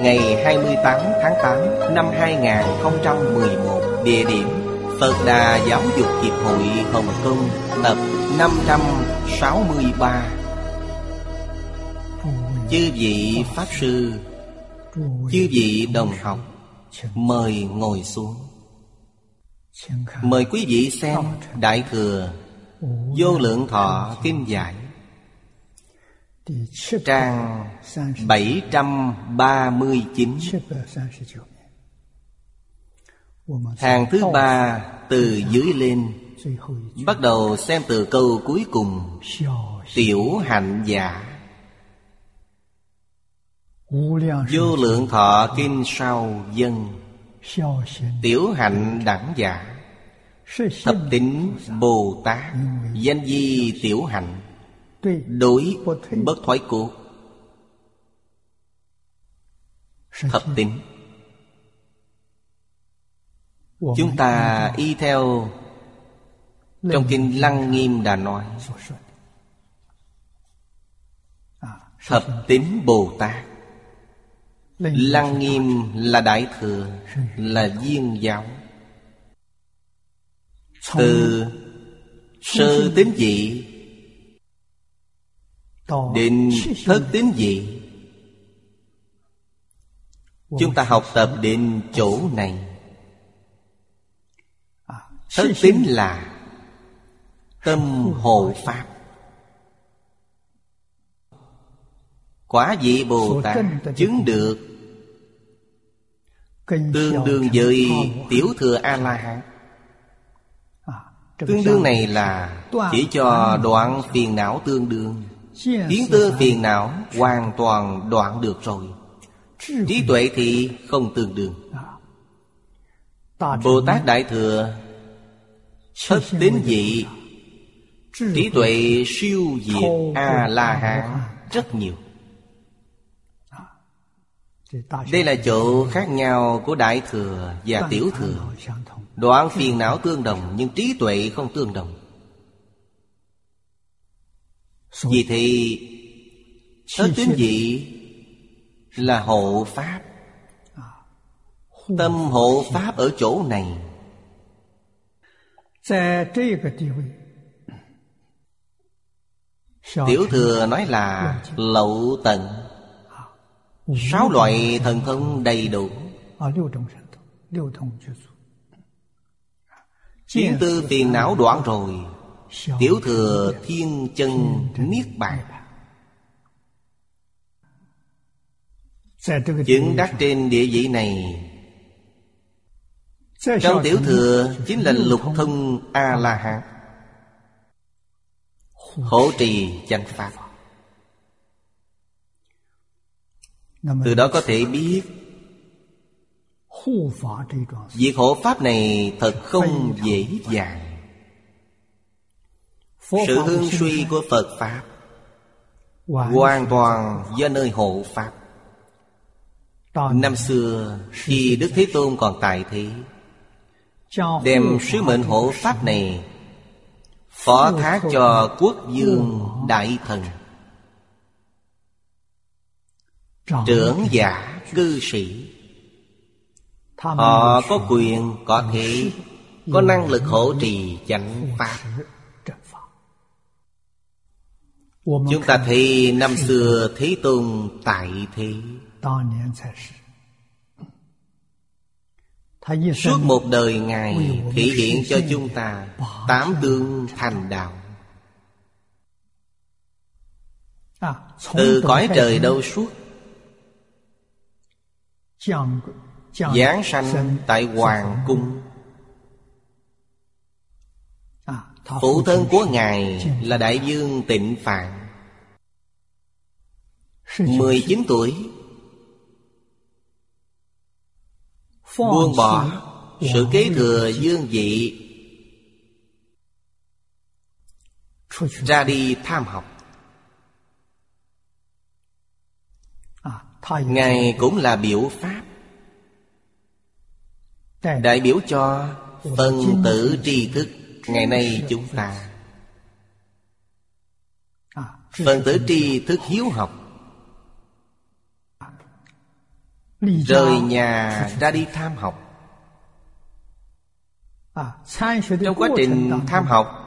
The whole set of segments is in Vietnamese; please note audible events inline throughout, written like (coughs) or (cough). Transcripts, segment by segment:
Ngày 28 tháng 8 năm 2011 Địa điểm Phật Đà Giáo dục Hiệp hội Hồng Kông, Tập 563 Chư vị Pháp Sư, Chư vị đồng học, Mời ngồi xuống. Mời quý vị xem Đại Thừa Vô Lượng Thọ Kinh Giải. Trang 739 Hàng thứ ba từ dưới lên. Bắt đầu xem từ câu cuối cùng. Tiểu hạnh giả. Vô lượng thọ kinh sau dân. Tiểu hạnh đẳng giả. Thập tính Bồ Tát. Danh di tiểu hạnh. Đối bất thoái cốt Thập tính. Chúng ta y theo Trong Kinh Lăng Nghiêm đã nói. Thập tính Bồ Tát. Lăng Nghiêm là Đại Thừa Là Duyên Giáo. Từ sơ tính dị Định thất tính gì Chúng ta học tập đến chỗ này. Thất tính là Tâm hộ Pháp. Quả vị Bồ Tát chứng được Tương đương với Tiểu Thừa A-La-Hán. Tương đương này là Chỉ cho đoạn phiền não tương đương. Kiến tư phiền não hoàn toàn đoạn được rồi. Trí tuệ thì không tương đương. Bồ Tát Đại Thừa Thất tín dị. Trí tuệ siêu diệt A-la-hán rất nhiều. Đây là chỗ khác nhau của Đại Thừa và Tiểu Thừa. Đoạn phiền não tương đồng nhưng trí tuệ không tương đồng Vì thì Thất tín dị là hộ Pháp. Tâm hộ Pháp ở chỗ này. Tiểu thừa nói là lậu tận. Sáu loại thần thông đầy đủ. Chiến tư phiền não đoạn rồi Tiểu thừa thiên chân niết bàn Chứng đắc trên địa vị này. Trong tiểu thừa chính là lục thông A-la-hán. Hỗ trì chánh Pháp. Từ đó có thể biết, Việc hộ Pháp này thật không dễ dàng. Sự hương suy của Phật Pháp Hoàn toàn do nơi hộ Pháp. Năm xưa khi Đức Thế Tôn còn tại thế Đem sứ mệnh hộ Pháp này Phó thác cho quốc dương đại thần. Trưởng giả cư sĩ. Họ có quyền, có thể Có năng lực hỗ trì chánh Pháp Chúng ta thấy năm xưa Thế Tôn tại thế. Suốt một đời Ngài thể hiện cho chúng ta Tám tương thành đạo. Từ cõi trời đâu suốt? Giáng sanh tại Hoàng Cung. Phụ thân của Ngài là Đại Dương Tịnh Phạn 19 tuổi. Buông bỏ sự kế thừa dương vị. Ra đi tham học. Ngài cũng là biểu pháp. Đại biểu cho phân tử tri thức Ngày nay chúng ta. Phần tử tri thức hiếu học Rời nhà ra đi tham học. Trong quá trình tham học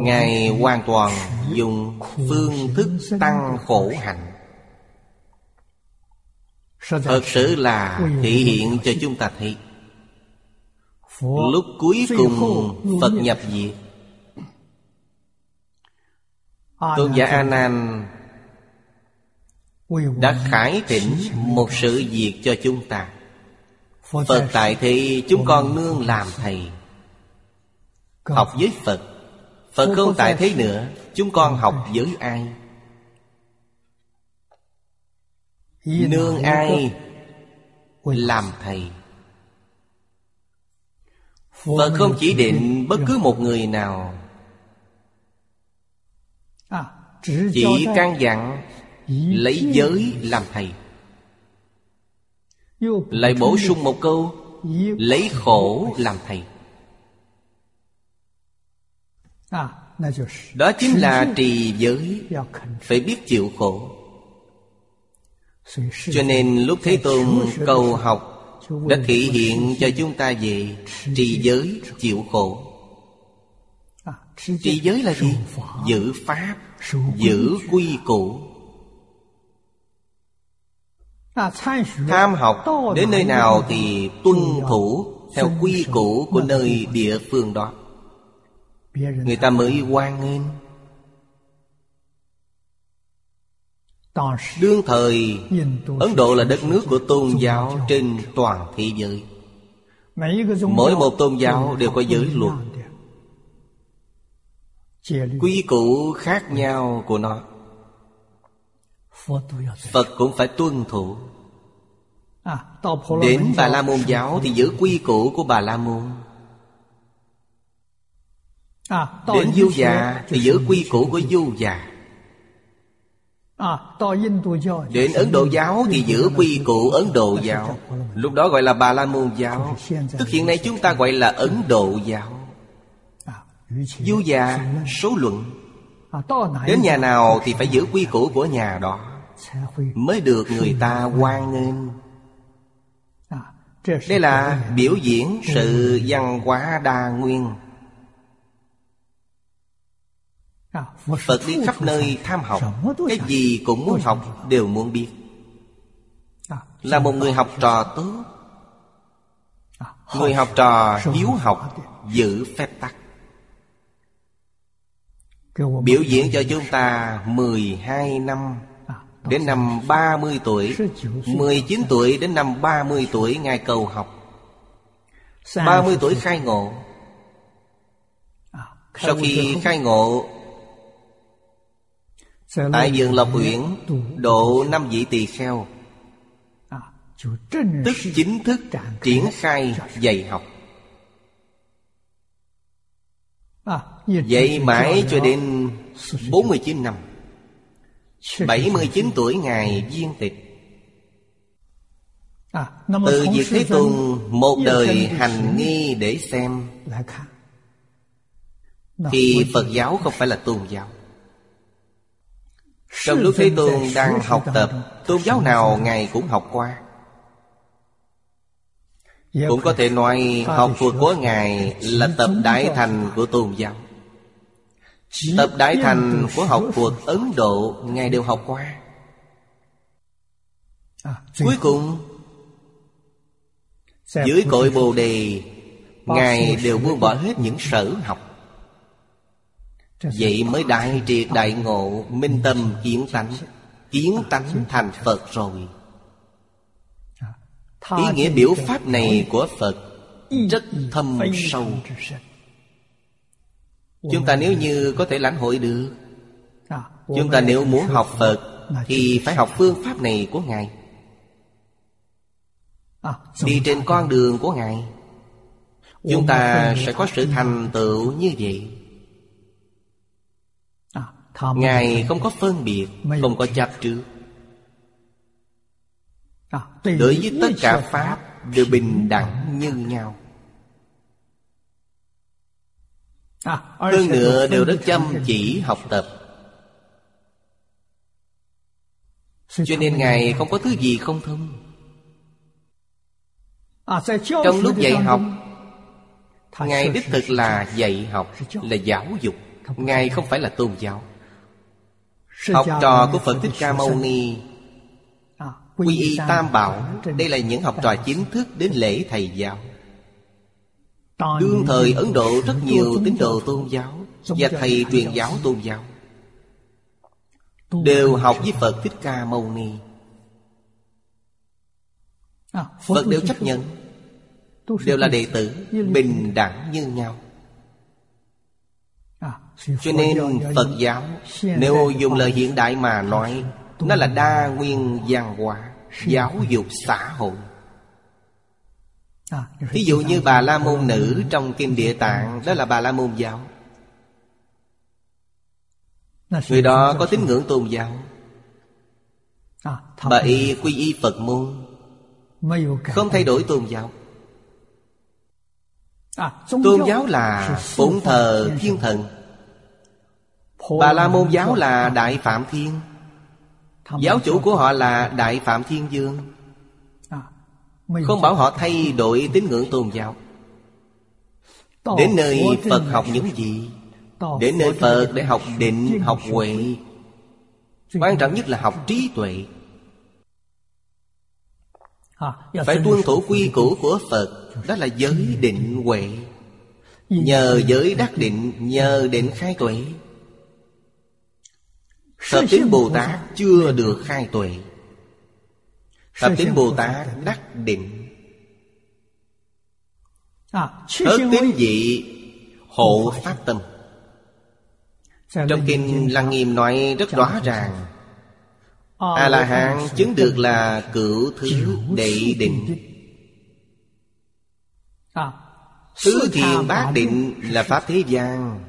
Ngài hoàn toàn dùng phương thức tăng khổ hạnh. Thật sự là thể hiện cho chúng ta thấy. Lúc cuối cùng Phật nhập diệt. Tôn giả A Nan đã khải thỉnh một sự việc cho chúng ta. Phật tại thì chúng con nương làm thầy. Học với Phật. Phật không tại thế nữa Chúng con học với ai? Nương ai Làm thầy? Phật không chỉ định bất cứ một người nào. Chỉ căn dặn Lấy giới làm thầy. Lại bổ sung một câu Lấy khổ làm thầy. Đó chính là trì giới. Phải biết chịu khổ. Cho nên lúc Thế Tôn cầu học Đã thể hiện cho chúng ta về Trì giới chịu khổ. Trì giới là gì? Giữ Pháp Giữ quy củ Tham học đến nơi nào thì tuân thủ Theo quy củ của nơi địa phương đó. Người ta mới hoan nghênh. Đương thời Ấn Độ là đất nước của tôn giáo trên toàn thế giới. Mỗi một tôn giáo đều có giới luật. Quy củ khác nhau của nó Phật cũng phải tuân thủ. Đến Bà La Môn giáo thì giữ quy củ của Bà La Môn. Đến Du già thì giữ quy củ của Du già. Đến Ấn Độ giáo thì giữ quy củ Ấn Độ giáo. Lúc đó gọi là Bà La Môn giáo. Tức hiện nay chúng ta gọi là Ấn Độ giáo. Du già số luận. Đến nhà nào thì phải giữ quy củ của nhà đó Mới được người ta hoan nghênh. Đây là biểu diễn sự văn hóa đa nguyên. Phật đi khắp nơi tham học, Cái gì cũng muốn học, Đều muốn biết. Là một người học trò tốt Người học trò hiếu học, Giữ phép tắc. Biểu diễn cho chúng ta 12 năm. Đến năm 30 tuổi 19 tuổi, đến năm 30 tuổi, Ngài cầu học. 30 tuổi khai ngộ. Sau khi khai ngộ, Tại vườn Lộc Uyển, Độ năm vị tỳ kheo, Tức chính thức triển khai dạy học. Dạy mãi cho đến 49 năm. 79 tuổi Ngài viên tịch. Từ việc Thế Tôn Một đời hành nghi để xem. Thì Phật giáo không phải là tôn giáo. Trong lúc Thế Tôn đang học tập Tôn giáo nào Ngài cũng học qua. Cũng có thể nói học thuật của Ngài Là tập đại thành của tôn giáo Tập Đại Thành của học thuật Ấn Độ Ngài đều học qua. Cuối cùng Dưới cội Bồ Đề Ngài đều buông bỏ hết những sở học. Vậy mới đại triệt đại ngộ Minh tâm kiến tánh Kiến tánh thành Phật. Rồi. Ý nghĩa biểu pháp này của Phật Rất thâm sâu Chúng ta nếu như có thể lãnh hội được, Chúng ta nếu muốn học Phật Thì phải học phương pháp này của Ngài. Đi trên con đường của Ngài, Chúng ta sẽ có sự thành tựu như vậy. Ngài không có phân biệt, Không có chấp trước. Đối với tất cả Pháp Đều bình đẳng như nhau. Hơn nữa đều rất chăm chỉ học tập. Cho nên Ngài không có thứ gì không thông. Trong lúc dạy học Ngài đích thực là dạy học Là giáo dục. Ngài không phải là tôn giáo. Học trò của Phật Thích Ca Mâu Ni Quy y Tam Bảo Đây là những học trò chính thức đến lễ thầy giáo Đương thời Ấn Độ rất nhiều tín đồ tôn giáo Và thầy truyền giáo tôn giáo. Đều học với Phật Thích Ca Mâu Ni. Phật đều chấp nhận. Đều là đệ tử Bình đẳng như nhau. Cho nên Phật giáo Nếu dùng lời hiện đại mà nói Nó là đa nguyên văn hóa Giáo dục xã hội Ví dụ như bà La Môn Nữ trong Kinh Địa Tạng Đó là bà La Môn giáo. Người đó có tín ngưỡng tôn giáo. Bà y quy y Phật môn. Không thay đổi tôn giáo. Tôn giáo là phụng thờ thiên thần. Bà La Môn giáo là Đại Phạm Thiên. Giáo chủ của họ là Đại Phạm Thiên Dương Không bảo họ thay đổi tín ngưỡng tôn giáo. Đến nơi Phật học những gì? Đến nơi Phật để học định, học huệ. Quan trọng nhất là học trí tuệ. Phải tuân thủ quy củ của Phật Đó là giới định huệ. Nhờ giới đắc định Nhờ định khai tuệ. Thập tín Bồ Tát chưa được khai tuệ Thập tín Bồ Tát đắc định. Thất tín dị hộ pháp tâm Trong kinh Lăng Nghiêm nói rất rõ ràng. A-la-hán chứng được là cửu thứ đệ định. Tứ thiền bát định là pháp thế gian.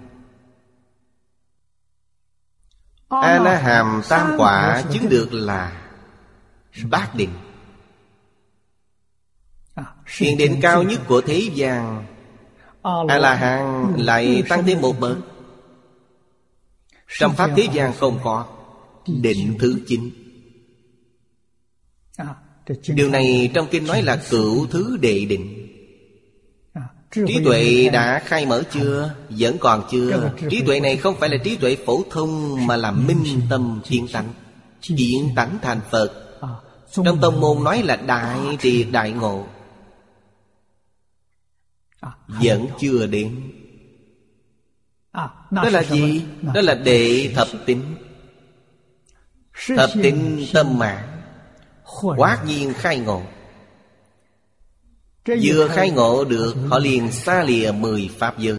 A la hàm tam quả chứng được là bát định. Thiền định cao nhất của thế gian. A la hán lại tăng thêm một bậc. Trong pháp thế gian không có định thứ chín. Điều này trong kinh nói là cửu thứ đệ định. Trí tuệ đã khai mở chưa? Vẫn còn chưa? Trí tuệ này không phải là trí tuệ phổ thông Mà là minh tâm kiến tánh. Kiến tánh thành Phật Trong tông môn nói là đại triệt đại ngộ. Vẫn chưa đến. Đó là gì? Đó là đệ thập tính. Thập tính tâm mạng. Quát nhiên khai ngộ. Vừa khai ngộ được Họ liền xa lìa mười pháp giới.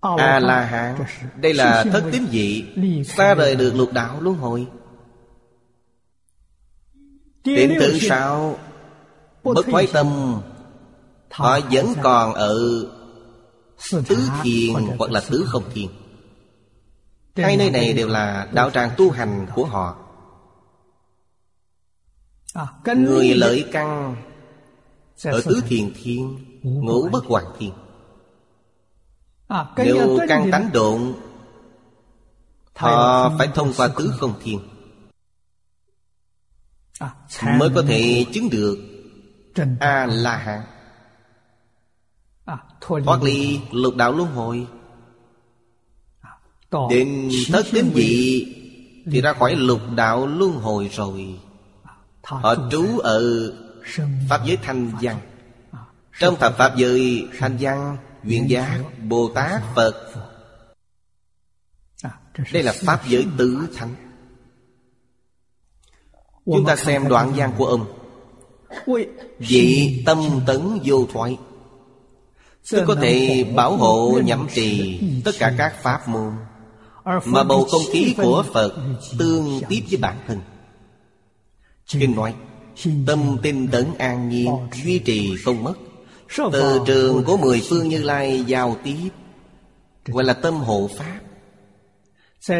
A-la-hán Đây là thất tín dị. Xa rời được lục đạo luân hồi Điểm tự sao? Bất thoái tâm. Họ vẫn còn ở Tứ thiền hoặc là tứ không thiền Hai nơi này đều là đạo tràng tu hành của họ. Người lợi căn ở tứ thiền thiên Ngũ bất hoàng thiên. Nếu căn tánh độn Họ phải thông qua tứ không thiên Mới có thể chứng được A-la-hán. Thoát ly lục đạo luân hồi. Đến thất đến vị Thì ra khỏi lục đạo luân hồi rồi. Họ trú ở Pháp giới thanh văn. Trong thập Pháp giới thanh văn Duyện giác Bồ Tát Phật. Đây là Pháp giới tứ thánh Chúng ta xem đoạn văn của ông. Vị tâm tấn vô thoại Tôi có thể bảo hộ nhậm trì Tất cả các pháp môn. Mà bầu không khí của Phật Tương tiếp với bản thân. Kinh nói Tâm tinh tấn an nhiên Duy trì không mất. Từ trường của mười phương như lai giao tiếp Gọi là tâm hộ pháp.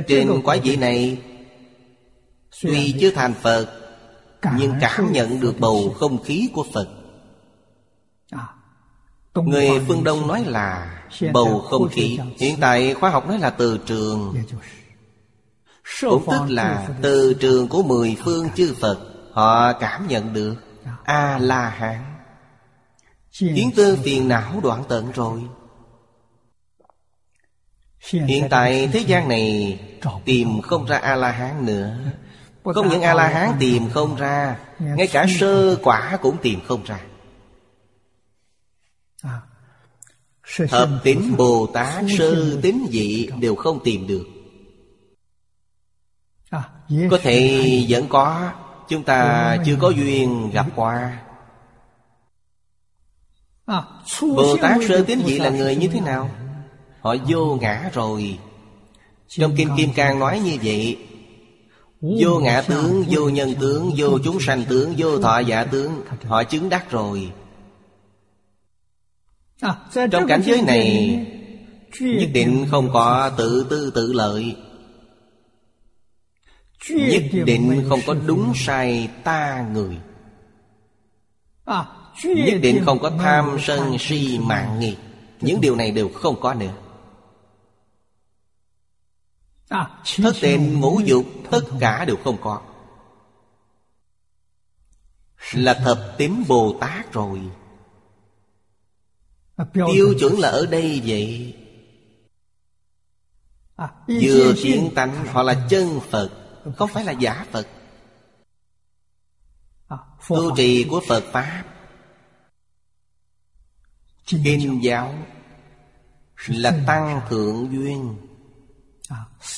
Trên quái vị này Tuy chưa thành Phật Nhưng cảm nhận được bầu không khí của Phật. Người phương Đông nói là bầu không khí. Hiện tại khoa học nói là từ trường. Cũng tức là từ trường của mười phương chư Phật Họ cảm nhận được A-la-hán. Kiến tư phiền não đoạn tận rồi. Hiện tại thế gian này Tìm không ra A-la-hán nữa Không những A-la-hán tìm không ra Ngay cả sơ quả cũng tìm không ra. Hợp tính Bồ Tát sơ tính dị đều không tìm được. Có thể vẫn có Chúng ta chưa có duyên gặp qua. Bồ Tát sơ tính dị là người như thế nào? Họ vô ngã rồi. Trong Kinh Kim Cang nói như vậy Vô ngã tướng, vô nhân tướng, vô chúng sanh tướng, vô thọ giả tướng. Họ chứng đắc rồi. Trong cảnh giới này Nhất định không có tự tư tự lợi. Nhất định không có đúng sai ta người. Nhất định không có tham sân si mạng nghi. Những điều này đều không có nữa Thất tình ngũ dục Tất cả đều không có. Là thập tính Bồ Tát rồi. Tiêu chuẩn là ở đây vậy. Vừa kiến tánh họ là chân Phật Không phải là giả Phật. Tu trì của Phật Pháp. Kinh giáo Là tăng thượng duyên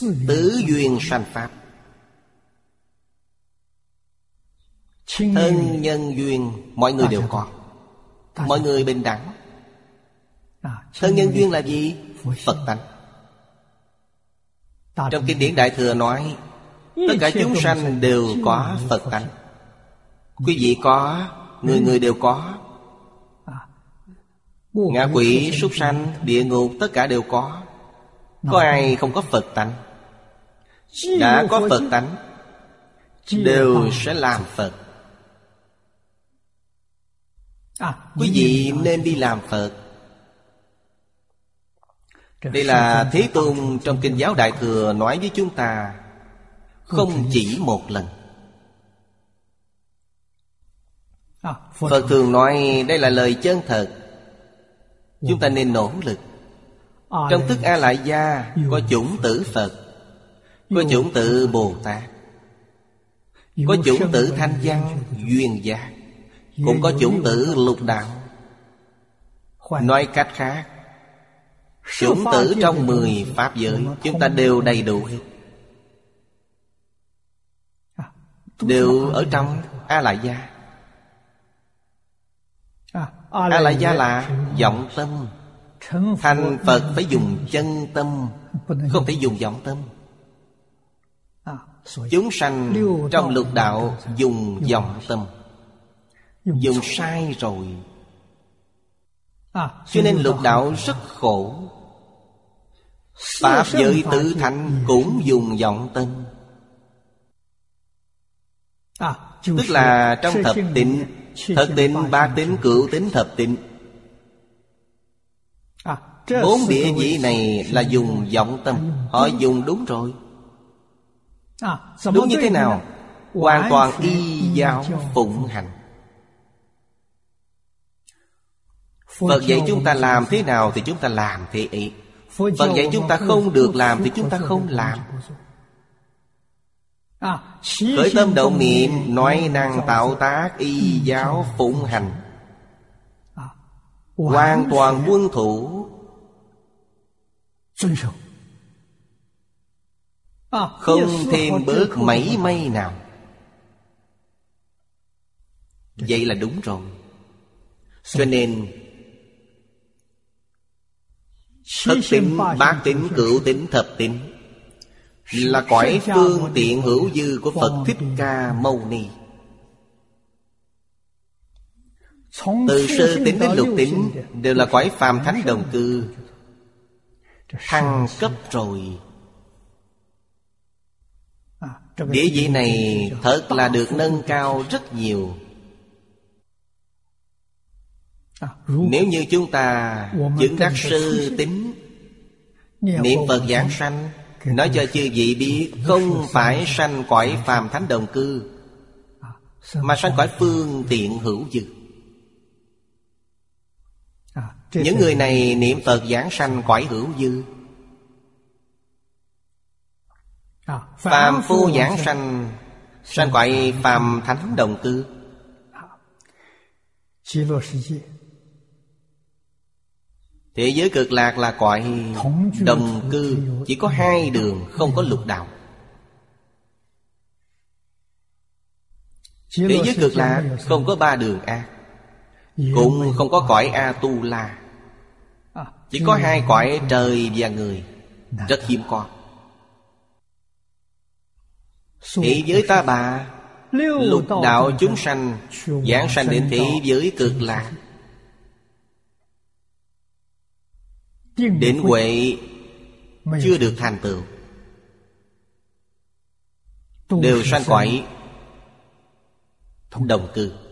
Tứ duyên sanh Pháp。Thân nhân duyên Mọi người đều có。Mọi người bình đẳng。Thân nhân duyên là gì? Phật tánh。Trong kinh điển Đại Thừa nói Tất cả chúng sanh đều có Phật tánh. Quý vị có Người người đều có. Ngạ quỷ, súc sanh, địa ngục Tất cả đều có Có ai không có Phật tánh? Đã có Phật tánh Đều sẽ làm Phật. Quý vị nên đi làm Phật. Đây là Thế Tôn trong Kinh giáo Đại Thừa nói với chúng ta Không chỉ một lần. Phật thường nói đây là lời chân thật. Chúng ta nên nỗ lực Trong thức A Lại Gia Có chủng tử Phật Có chủng tử Bồ Tát Có chủng tử Thanh Văn Duyên Giác Cũng có chủng tử Lục Đạo. Nói cách khác Chủng tử trong mười Pháp giới Chúng ta đều đầy đủ hết. Đều ở trong A Lại Gia A la gia là vọng tâm Thành Phật phải dùng chân tâm Không thể dùng vọng tâm. Chúng sanh trong lục đạo dùng vọng tâm. Dùng sai rồi. Cho nên lục đạo rất khổ. Pháp giới tự thành cũng dùng vọng tâm. Tức là trong thập tịnh Thật tịnh, ba tịnh, cửu tịnh, thập tịnh Bốn địa vị này là dùng vọng tâm. Họ dùng đúng rồi. Đúng như thế nào? Hoàn toàn y giáo phụng hành. Phật dạy chúng ta làm thế nào thì chúng ta làm thế ấy. Phật dạy chúng ta không được làm thì chúng ta không làm. Khởi tâm động niệm Nói năng tạo tác Y giáo phụng hành. Hoàn toàn quân thủ Không thêm bớt mấy may nào. Vậy là đúng rồi. Cho nên Thất tính, bát tính, cửu tính, thập tính Là cõi phương tiện hữu dư của Phật Thích Ca Mâu Ni. Từ sơ tính đến lục tính Đều là cõi phàm thánh đồng cư Thăng cấp rồi. Địa vị này thật là được nâng cao rất nhiều. Nếu như chúng ta chứng đắc sư tính Niệm Phật giảng sanh Nói cho chư vị biết Không phải sanh cõi phàm thánh đồng cư Mà sanh cõi phương tiện hữu dư Những người này niệm Phật giảng sanh cõi hữu dư. Phàm phu giảng sanh. Sanh cõi phàm thánh đồng cư. Thế giới cực lạc là cõi đồng cư. Chỉ có hai đường không có lục đạo. Thế giới cực lạc không có ba đường A Cũng không có cõi A-tu-la. Chỉ có hai cõi trời và người. Rất hiếm có. Thế giới ta bà Lục đạo chúng sanh Giảng sanh đến thế giới cực lạc. Định huệ Chưa được thành tựu. Đều sanh cõi Đồng cư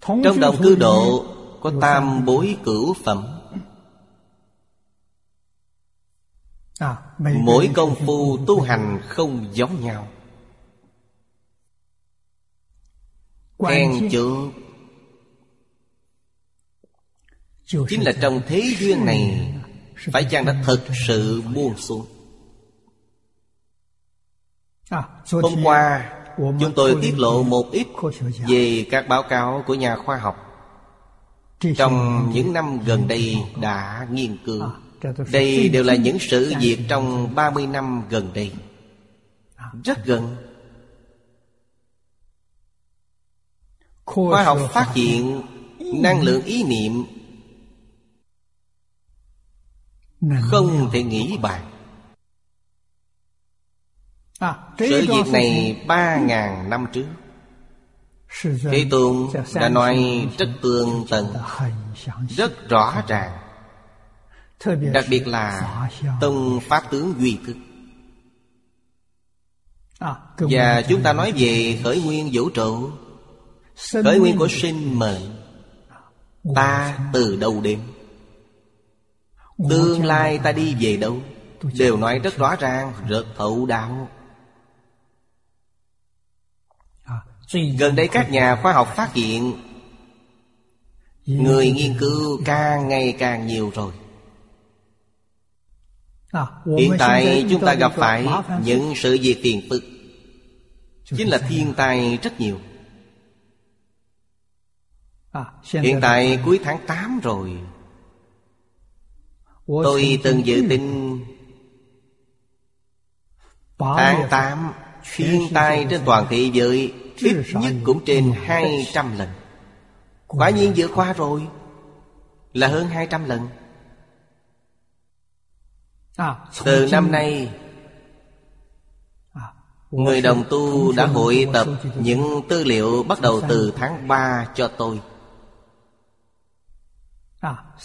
Trong đồng cư độ Có tam bối cửu phẩm. Mỗi công phu tu hành không giống nhau. Khen chữ Chính là trong thế duyên này Phải chăng đã thực sự buông xuống? Hôm qua Chúng tôi tiết lộ một ít Về các báo cáo của nhà khoa học. Trong những năm gần đây đã nghiên cứu Đây đều là những sự việc trong 30 năm gần đây. Rất gần. Khoa học phát hiện Năng lượng ý niệm không thể nghĩ bàn Sự việc này ba ngàn năm trước. Thế Tôn đã nói rất tường tận Rất rõ ràng. Đặc biệt là Tông Pháp tướng Duy Thức. Và chúng ta nói về khởi nguyên vũ trụ. Khởi nguyên của sinh mệnh. Ta từ đâu đến? Tương lai ta đi về đâu? Đều nói rất rõ ràng Rất thấu đạo Gần đây các nhà khoa học phát hiện Người nghiên cứu càng ngày càng nhiều rồi. Hiện tại chúng ta gặp phải những sự việc phiền phức. Chính là thiên tai rất nhiều. Hiện tại cuối tháng 8 rồi. Tôi từng dự tin Tháng 8 Thiên tai trên toàn thế giới Ít nhất cũng trên 200 lần. Quả nhiên vượt qua rồi. Là hơn 200 lần. Từ năm nay Người đồng tu đã hội tập những tư liệu bắt đầu từ tháng 3 cho tôi.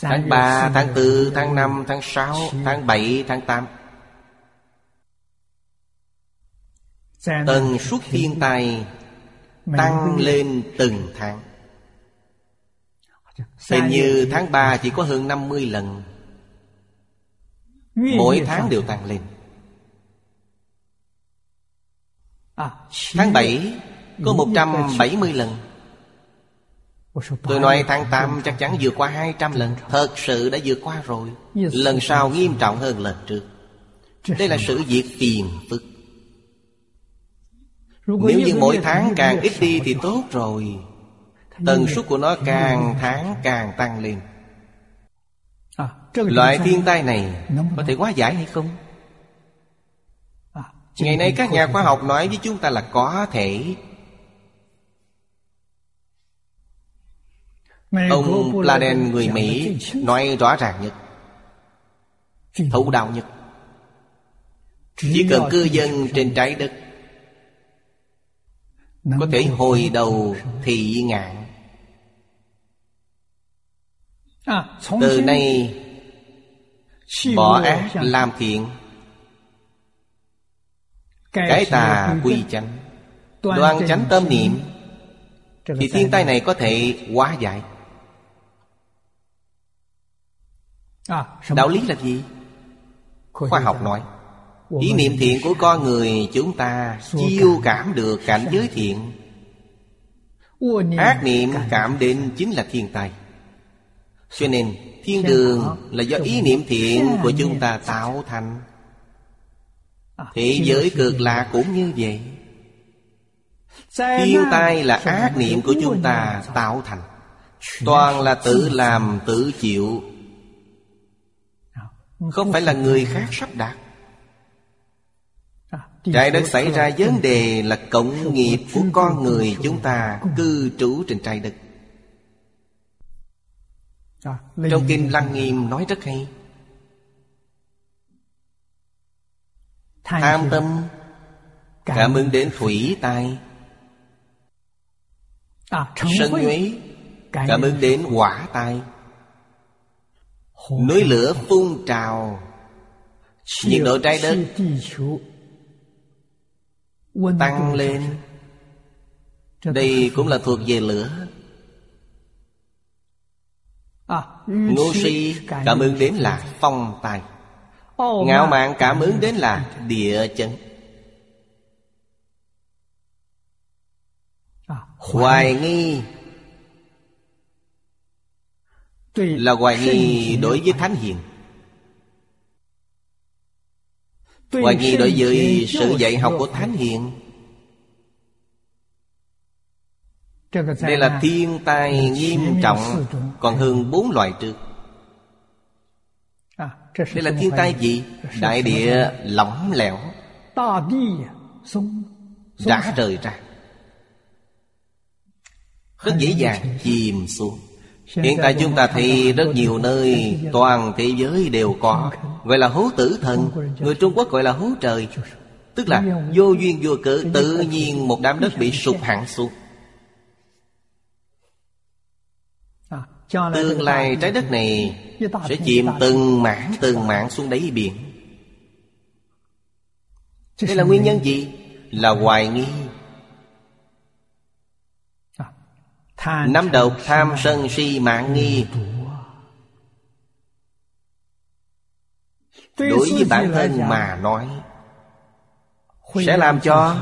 Tháng 3, tháng 4, tháng 5, tháng 6, tháng 7, tháng 8 Tần suất thiên tai tăng lên từng tháng. Hình như tháng 3 chỉ có hơn 50 lần. Mỗi tháng đều tăng lên. Tháng 7 có 170 lần. Tôi nói tháng 8 chắc chắn vượt qua 200 lần. Thật sự đã vượt qua rồi. Lần sau nghiêm trọng hơn lần trước. Đây là sự việc phiền phức Nếu như mỗi tháng càng ít đi thì tốt rồi. Tần suất của nó càng tháng càng tăng lên. À, Loại thiên tai này có thể hóa giải hay không? À, Ngày nay các nhà khoa học nói với chúng ta là có thể. Ông Pladen người Mỹ nói rõ ràng nhất. Thấu đạo nhất. Chỉ cần cư dân trên trái đất Có thể hồi đầu thị ngạn. Từ nay Bỏ ác làm thiện. Cái tà quy chánh. Đoan chánh tâm niệm. Thì thiên tai này. có thể hóa giải. Đạo lý là gì? Khoa học nói Ý niệm thiện của con người chúng ta Chiêu cảm. được cảnh giới thiện. Ác niệm cảm. đến chính là thiên tai. Cho nên thiên đường là do ý niệm thiện của chúng ta tạo thành. Thế giới cực lạc cũng như vậy. Thiên tai là ác niệm của chúng ta tạo thành. Toàn là tự làm tự chịu. Không phải là người khác sắp đặt Trái đất xảy ra vấn đề là cộng nghiệp của con người chúng ta cư trú trên trái đất. Trong Kinh Lăng Nghiêm nói rất hay. Tham tâm Cảm ứng đến thủy tai. Sân nhuế Cảm ứng đến hỏa tai. Núi lửa phun trào Nhiệt độ trái đất Tăng lên. Đây cũng là thuộc về lửa. Ngô si cảm ứng đến là phong tài Ngạo mạn cảm ứng đến là địa chấn. Hoài nghi. Là hoài nghi đối với Thánh Hiền Hoài nghi đối với sự dạy học của Thánh Hiền. Đây là thiên tai nghiêm trọng Còn hơn bốn loại trước. Đây là thiên tai gì? Đại địa lỏng lẻo. Rã rời ra. Rất dễ dàng chìm xuống Hiện tại chúng ta thấy rất nhiều nơi Toàn thế giới đều có. Gọi là hố tử thần Người Trung Quốc gọi là hố trời. Tức là vô duyên vô cớ Tự nhiên một đám đất bị sụp hẳn xuống. Tương lai trái đất này Sẽ chìm từng mảng từng mảng xuống đáy biển. Đây là nguyên nhân gì? Là hoài nghi Năm độc tham sân si mạng nghi. Đối với bản thân mà nói Sẽ làm cho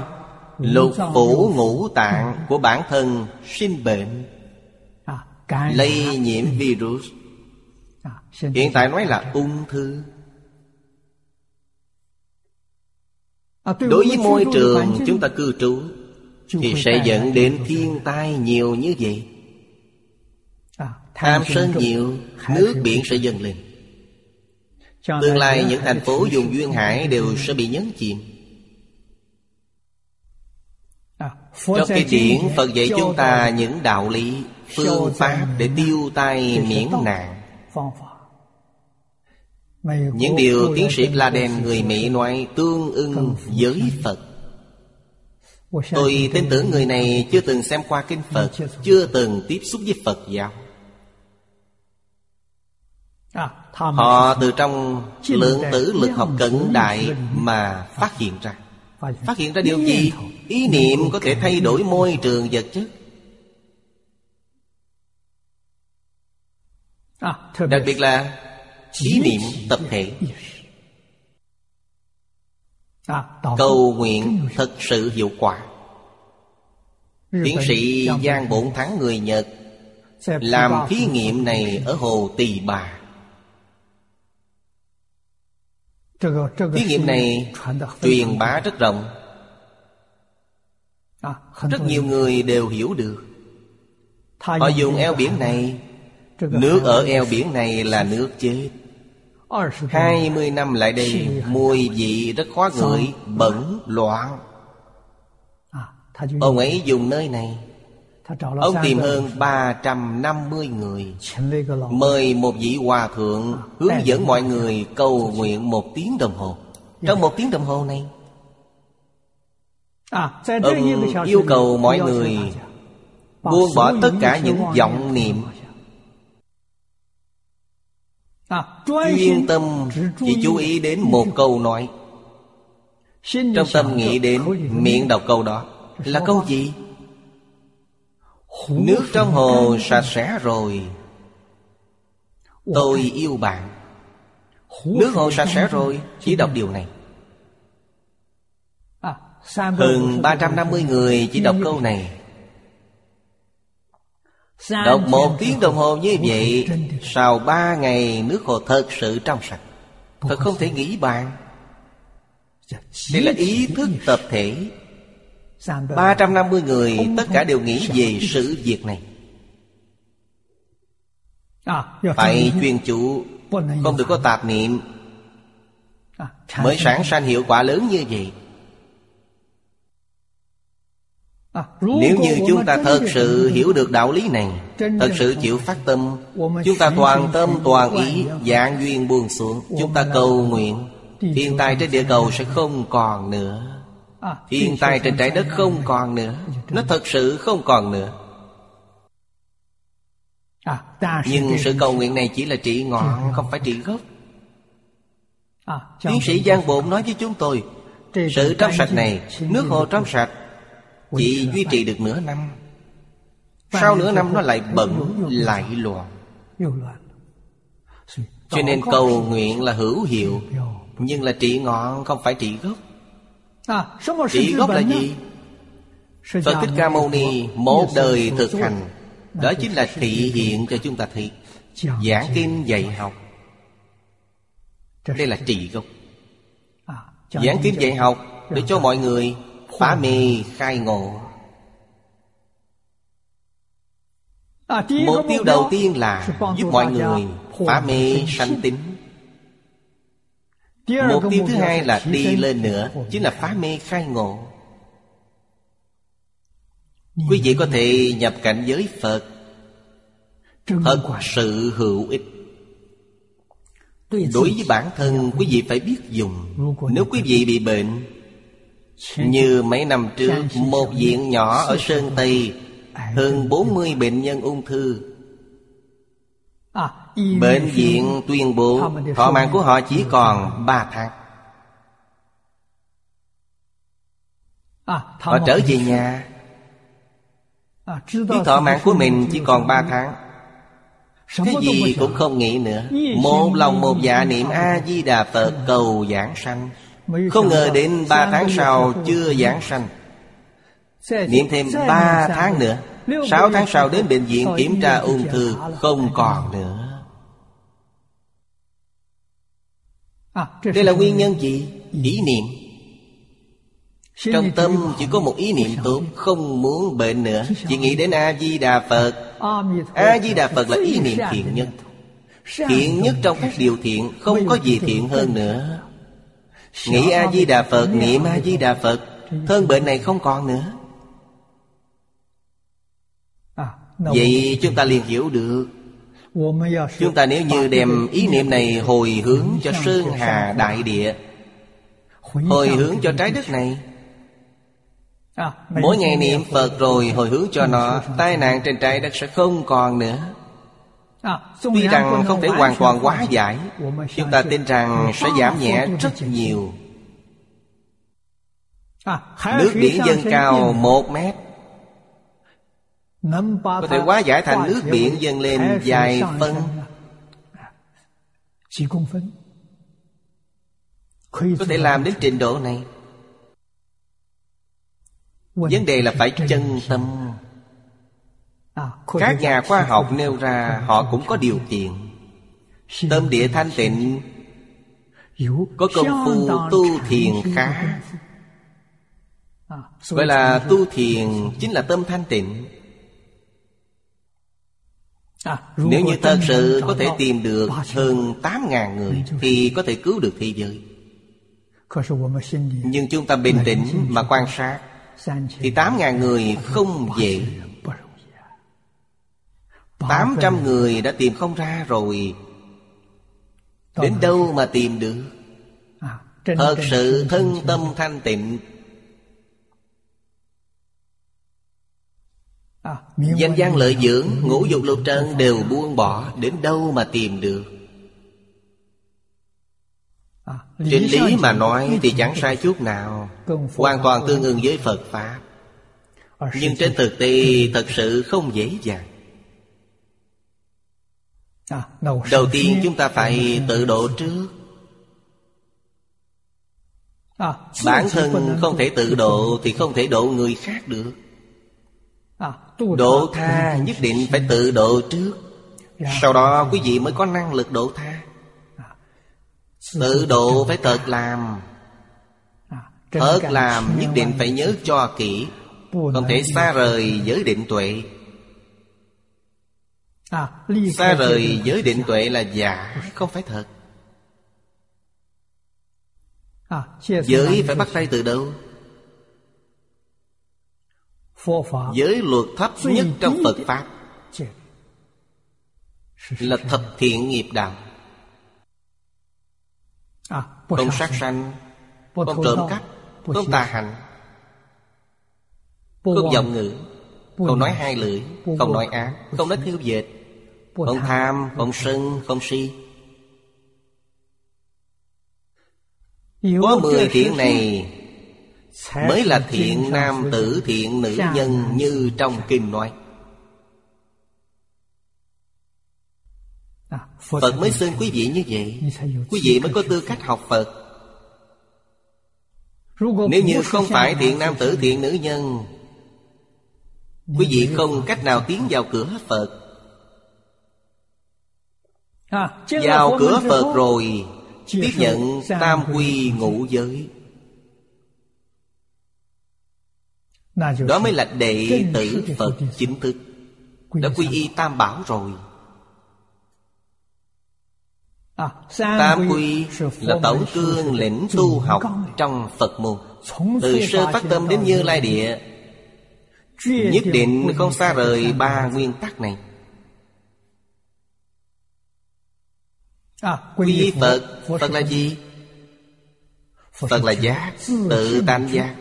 Lục phủ ngũ tạng của bản thân sinh bệnh Lây nhiễm virus. Hiện tại nói là ung thư. Đối với môi trường chúng ta cư trú Thì sẽ dẫn đến thiên tai nhiều như vậy. Tham sân nhiều Nước biển sẽ dâng lên. Tương lai những thành phố dùng duyên hải Đều sẽ bị nhấn chìm. Trong cái điển Phật dạy chúng ta những đạo lý Phương pháp để tiêu tai miễn nạn. Những điều tiến sĩ Pladen người Mỹ nói Tương ưng với Phật Tôi tin tưởng người này chưa từng xem qua kinh Phật Chưa từng tiếp xúc với Phật giáo. Họ từ trong lượng tử lực học cận đại mà phát hiện ra. Phát hiện ra điều gì? Ý niệm có thể thay đổi môi trường vật chất. Đặc biệt là ý niệm tập thể Cầu nguyện thật sự hiệu quả. Tiến sĩ Giang Bổn Thắng người Nhật Làm thí nghiệm này. ở Hồ Tỳ Bà. Thí nghiệm này truyền bá rất rộng. Rất nhiều người đều hiểu được. Họ dùng eo biển này. Nước ở eo biển này là nước chết hai mươi năm lại đây Mùi vị rất khó ngửi Bẩn loạn Ông ấy dùng nơi này. Ông tìm hơn 350 người. Mời một vị hòa thượng Hướng dẫn mọi người cầu nguyện một tiếng đồng hồ. Trong một tiếng đồng hồ này Ông yêu cầu mọi người Buông bỏ tất cả những vọng niệm. Chuyên tâm chỉ chú ý đến một câu nói. Trong tâm nghĩ đến miệng đọc câu đó Là câu gì? Nước trong hồ sạch sẽ rồi Tôi yêu bạn. Nước hồ sạch sẽ rồi Chỉ đọc điều này. Hơn 350 người chỉ đọc câu này. Đọc một tiếng đồng hồ như vậy Sau ba ngày nước hồ thật sự trong sạch. Thật không thể nghĩ bàn. Đây là ý thức tập thể. 350 người tất cả đều nghĩ về sự việc này. Phải chuyên chủ Không được có tạp niệm. Mới sản sanh hiệu quả lớn như vậy. Nếu như chúng ta thật sự hiểu được đạo lý này Thật sự chịu phát tâm Chúng ta toàn tâm toàn ý Dạng duyên buông xuống Chúng ta cầu nguyện. Thiên tai trên địa cầu sẽ không còn nữa. Thiên tai trên trái đất không còn nữa. Nó thật sự không còn nữa. Nhưng sự cầu nguyện này chỉ là trị ngọn Không phải trị gốc. Tiến sĩ Giang Bộn nói với chúng tôi Sự trong sạch này Nước hồ trong sạch chỉ duy trì được nửa năm. Sau nửa năm nó lại bận Lại loạn. Cho nên cầu nguyện là hữu hiệu Nhưng là trị ngọn không phải trị gốc. Trị gốc là gì? Phật Thích Ca Mâu Ni Một đời thực hành. Đó chính là thị hiện cho chúng ta thị. Giảng kinh dạy học. Đây là trị gốc. Giảng kinh dạy học Để cho mọi người phá mê khai ngộ. Mục tiêu đầu tiên là giúp mọi người phá mê sanh tính. Mục tiêu thứ hai là đi lên nữa Chính là phá mê khai ngộ. Quý vị có thể nhập cảnh giới Phật. Thật sự hữu ích. Đối với bản thân quý vị phải biết dùng. Nếu quý vị bị bệnh như mấy năm trước Một viện nhỏ ở Sơn Tây Hơn 40 bệnh nhân ung thư. Bệnh viện tuyên bố Thọ mạng của họ chỉ còn 3 tháng. Họ trở về nhà. Biết thọ mạng của mình chỉ còn 3 tháng. Cái gì cũng không nghĩ nữa. Một lòng một dạ niệm A-di-đà Phật cầu giảng sanh. Không ngờ đến ba tháng sau chưa giảng sanh. Niệm thêm ba tháng nữa. Sáu tháng sau đến bệnh viện kiểm tra ung thư Không còn nữa. Đây là nguyên nhân gì? Ý niệm. Trong tâm chỉ có một ý niệm tốt Không muốn bệnh nữa. Chỉ nghĩ đến A-di-đà Phật. A-di-đà Phật là ý niệm thiện nhất. Thiện nhất trong các điều thiện Không có gì thiện hơn nữa. Nghĩ A-di-đà Phật, niệm A-di-đà Phật. Thân bệnh này không còn nữa. Vậy chúng ta liền hiểu được. Chúng ta nếu như đem ý niệm này hồi hướng cho Sơn Hà Đại Địa Hồi hướng cho trái đất này. Mỗi ngày niệm Phật rồi hồi hướng cho nó Tai nạn trên trái đất sẽ không còn nữa. Tuy rằng không thể hoàn toàn hóa giải Chúng ta tin rằng sẽ giảm nhẹ rất nhiều. Nước biển dâng cao một mét. Có thể hóa giải thành nước biển dâng lên vài phân. Có thể làm đến trình độ này. Vấn đề là phải chân tâm các nhà khoa học nêu ra họ cũng có điều kiện. Tâm địa thanh tịnh có công phu tu thiền khá. Gọi là tu thiền chính là tâm thanh tịnh. Nếu như thật sự có thể tìm được hơn 8.000 người Thì có thể cứu được thế giới. Nhưng chúng ta bình tĩnh mà quan sát Thì 8.000 người không dễ. 800 người đã tìm không ra rồi. Đến đâu mà tìm được? Thật sự thân tâm thanh tịnh. Danh gian lợi dưỡng Ngũ dục lục trần đều buông bỏ. Đến đâu mà tìm được? Trên lý mà nói thì chẳng sai chút nào. Hoàn toàn tương ứng với Phật Pháp. Nhưng trên thực tế. thật sự không dễ dàng. Đầu tiên chúng ta phải tự độ trước. Bản thân không thể tự độ Thì không thể độ người khác được. Độ tha nhất định phải tự độ trước. Sau đó quý vị mới có năng lực độ tha. Tự độ phải thật làm. Thật làm nhất định phải nhớ cho kỹ. Không thể xa rời giới định tuệ. Xa rời giới định tuệ là giả Không phải thật. Giới phải bắt tay từ đâu? Giới luật thấp nhất trong Phật Pháp. Là thập thiện nghiệp đạo. Không sát sanh Không trộm cắp Không tà hành Không dòng ngữ. Không nói hai lưỡi Không nói ác Không nói thiếu dệt không tham, không sân, không si. Có mười thiện này Mới là thiện nam tử thiện nữ nhân Như trong kinh nói. Phật mới xưng quý vị như vậy. Quý vị mới có tư cách học Phật. Nếu như không phải thiện nam tử thiện nữ nhân Quý vị không cách nào tiến vào cửa Phật. Vào cửa Phật rồi Tiếp nhận tam quy ngũ giới. Đó mới là đệ tử Phật chính thức. Đã quy y tam bảo rồi. Tam quy là tổng cương lĩnh tu học trong Phật môn. Từ sơ phát tâm đến như lai địa Nhất định không xa rời ba nguyên tắc này. quy phật. Phật. Là gì? Phật là giác tự tam giác.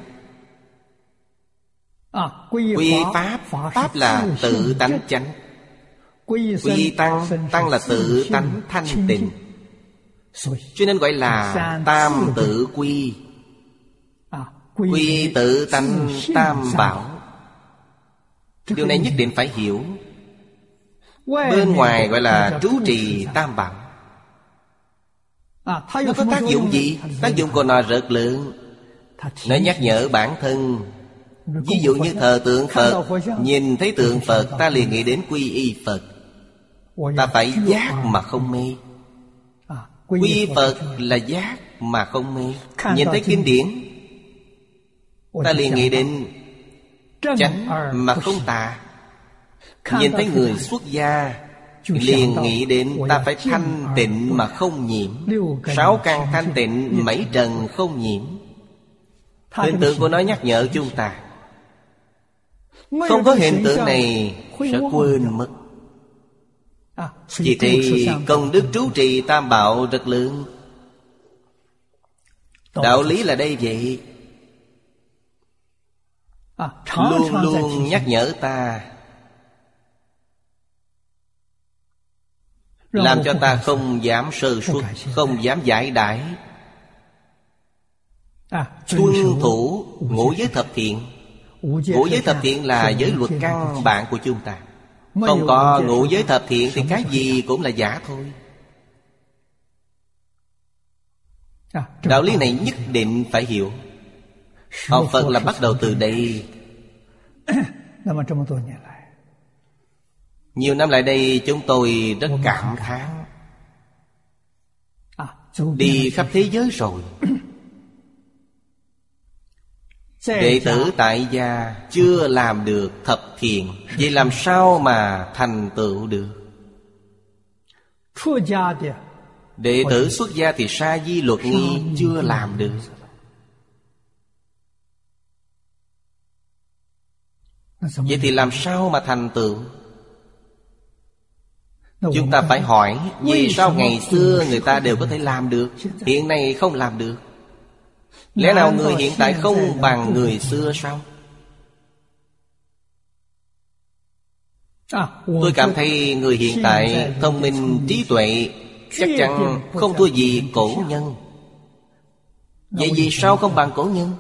Quy pháp pháp là tự tánh chánh. Quy tăng tăng là tự tánh thanh tịnh. Cho nên gọi là tam tự quy. Quy tự tánh tam bảo. Điều này nhất định phải hiểu. Bên ngoài gọi là trú trì tam bảo. Nó có tác dụng gì? Tác dụng của nó rất lớn. Nó nhắc nhở bản thân. Ví dụ như thờ tượng Phật Nhìn thấy tượng Phật ta liền nghĩ đến quy y Phật. Ta phải giác mà không mê. Quy y Phật là giác mà không mê. Nhìn thấy kinh điển Ta liền nghĩ đến Tránh mà không tà. Nhìn thấy người xuất gia liền nghĩ đến ta phải thanh tịnh mà không nhiễm. Sáu căn thanh tịnh mấy trần không nhiễm. Hình tượng của nó nhắc nhở chúng ta. Không có hiện tượng này sẽ quên mất. Chỉ thì công đức trú trì tam bảo rất lớn. Đạo lý là đây vậy? Luôn luôn nhắc nhở ta. làm cho ta không dám sơ suất không dám giải đãi. Tuân thủ ngũ giới thập thiện. Ngũ giới thập thiện là giới luật căn bản của chúng ta. Không có ngũ giới thập thiện thì cái gì cũng là giả thôi. Đạo lý này nhất định phải hiểu. Học phật là bắt đầu từ đây. (coughs) Nhiều năm lại đây chúng tôi rất cảm thán. 啊，Đi khắp thế giới rồi. Đệ tử tại gia chưa làm được thập thiện Vậy làm sao mà thành tựu được? Đệ tử xuất gia thì sa di luật nghi chưa làm được. Vậy thì làm sao mà thành tựu Chúng ta phải hỏi Vì sao ngày xưa người ta đều có thể làm được Hiện nay không làm được? Lẽ nào người hiện tại không bằng người xưa sao? À, Tôi cảm thấy người hiện tại thông minh trí tuệ Chắc chắn không thua gì cổ nhân. Vậy vì sao không bằng cổ nhân?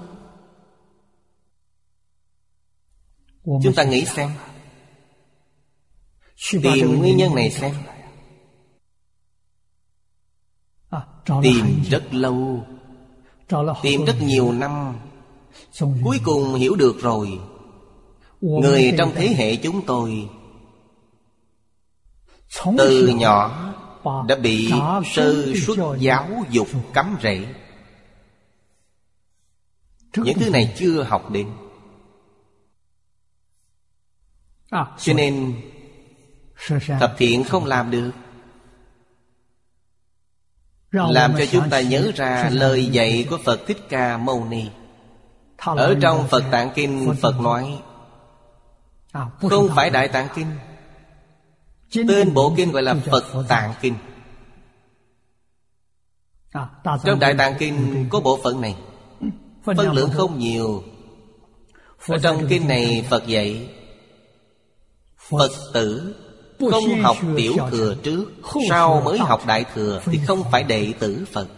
Chúng ta nghĩ xem Tìm nguyên nhân này xem. À, Tìm rất lâu. Tìm rất nhiều năm. Cuối cùng hiểu được rồi. Người trong thế hệ chúng tôi Từ nhỏ đã bị sơ xuất giáo dục cấm rễ. Những thứ này chưa học đến. À, Cho nên thập thiện không làm được. Làm cho chúng ta nhớ ra lời dạy của Phật Thích Ca Mâu Ni. Ở trong Phật Tạng Kinh Phật nói À, Không phải Đại Tạng Kinh. Tên bộ kinh gọi là Phật Tạng Kinh. À, Trong Đại Tạng Kinh có bộ phận này. Phân lượng không nhiều. Ở trong kinh này Phật dạy Phật tử không học tiểu thừa trước Sau mới học đại thừa Thì không phải đệ tử Phật.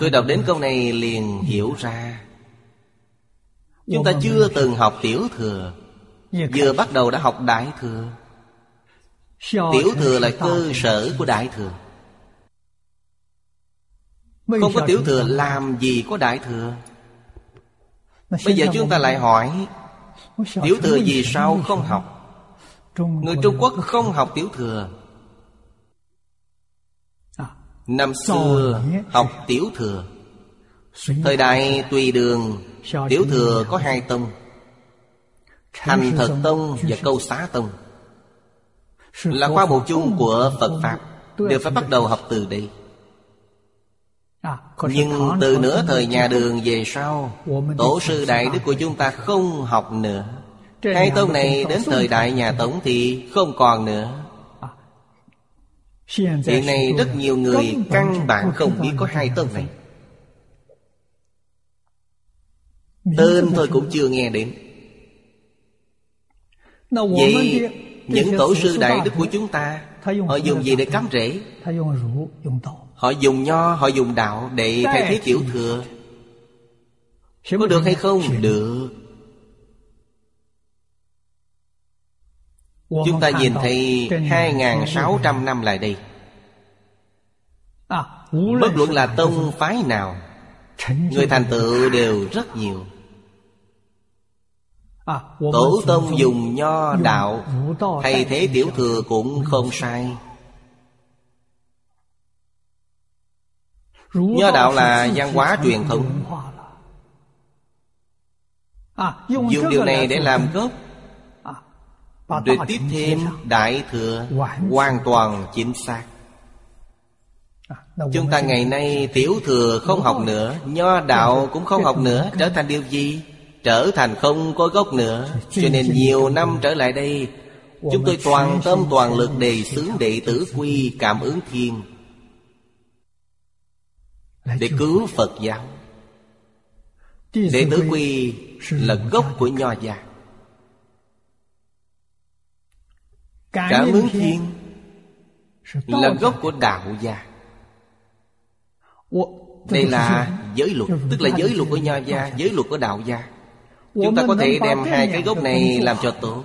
Tôi đọc đến câu này liền hiểu ra. Chúng ta chưa từng học tiểu thừa Vừa bắt đầu đã học đại thừa. Tiểu thừa là cơ sở của đại thừa. Không có tiểu thừa làm gì có đại thừa. Bây giờ chúng ta lại hỏi Tiểu thừa vì sao không học? Người Trung Quốc không học tiểu thừa. Năm xưa học tiểu thừa. Thời đại tùy đường Tiểu thừa có hai tông. Thành thật tông và câu xá tông. Là khoa mục chung của Phật Pháp. Đều phải bắt đầu học từ đây Nhưng từ nửa thời nhà đường về sau Tổ sư đại đức của chúng ta không học nữa. Hai tông này đến thời đại nhà Tống thì không còn nữa. Hiện nay rất nhiều người căn bản không biết có hai tông này. Tên thôi cũng chưa nghe đến. Vậy những tổ sư đại đức của chúng ta Họ dùng gì để cắm rễ Họ dùng nho, họ dùng đạo Để thay thế tiểu thừa. Có được hay không? Được. Chúng ta nhìn thấy 2.600 năm lại đây. Bất luận là tông phái nào Người thành tựu đều rất nhiều. Tổ tông dùng nho đạo Thay thế tiểu thừa cũng không sai Nho đạo là văn hóa truyền thống. Dùng điều này để làm gốc. Rồi tiếp thêm đại thừa Hoàn toàn chính xác. Chúng ta ngày nay tiểu thừa không học nữa Nho đạo cũng không học nữa Trở thành điều gì? Trở thành không có gốc nữa. Cho nên nhiều năm trở lại đây Chúng tôi toàn tâm toàn lực đề xướng đệ tử quy cảm ứng thiên Để cứu Phật giáo. Đệ tử quy là gốc của nho gia. Cảm ứng thiên là gốc của đạo gia. Đây là giới luật Tức là giới luật của nho gia Giới luật của đạo gia. Chúng ta có thể đem hai cái gốc này làm cho tốt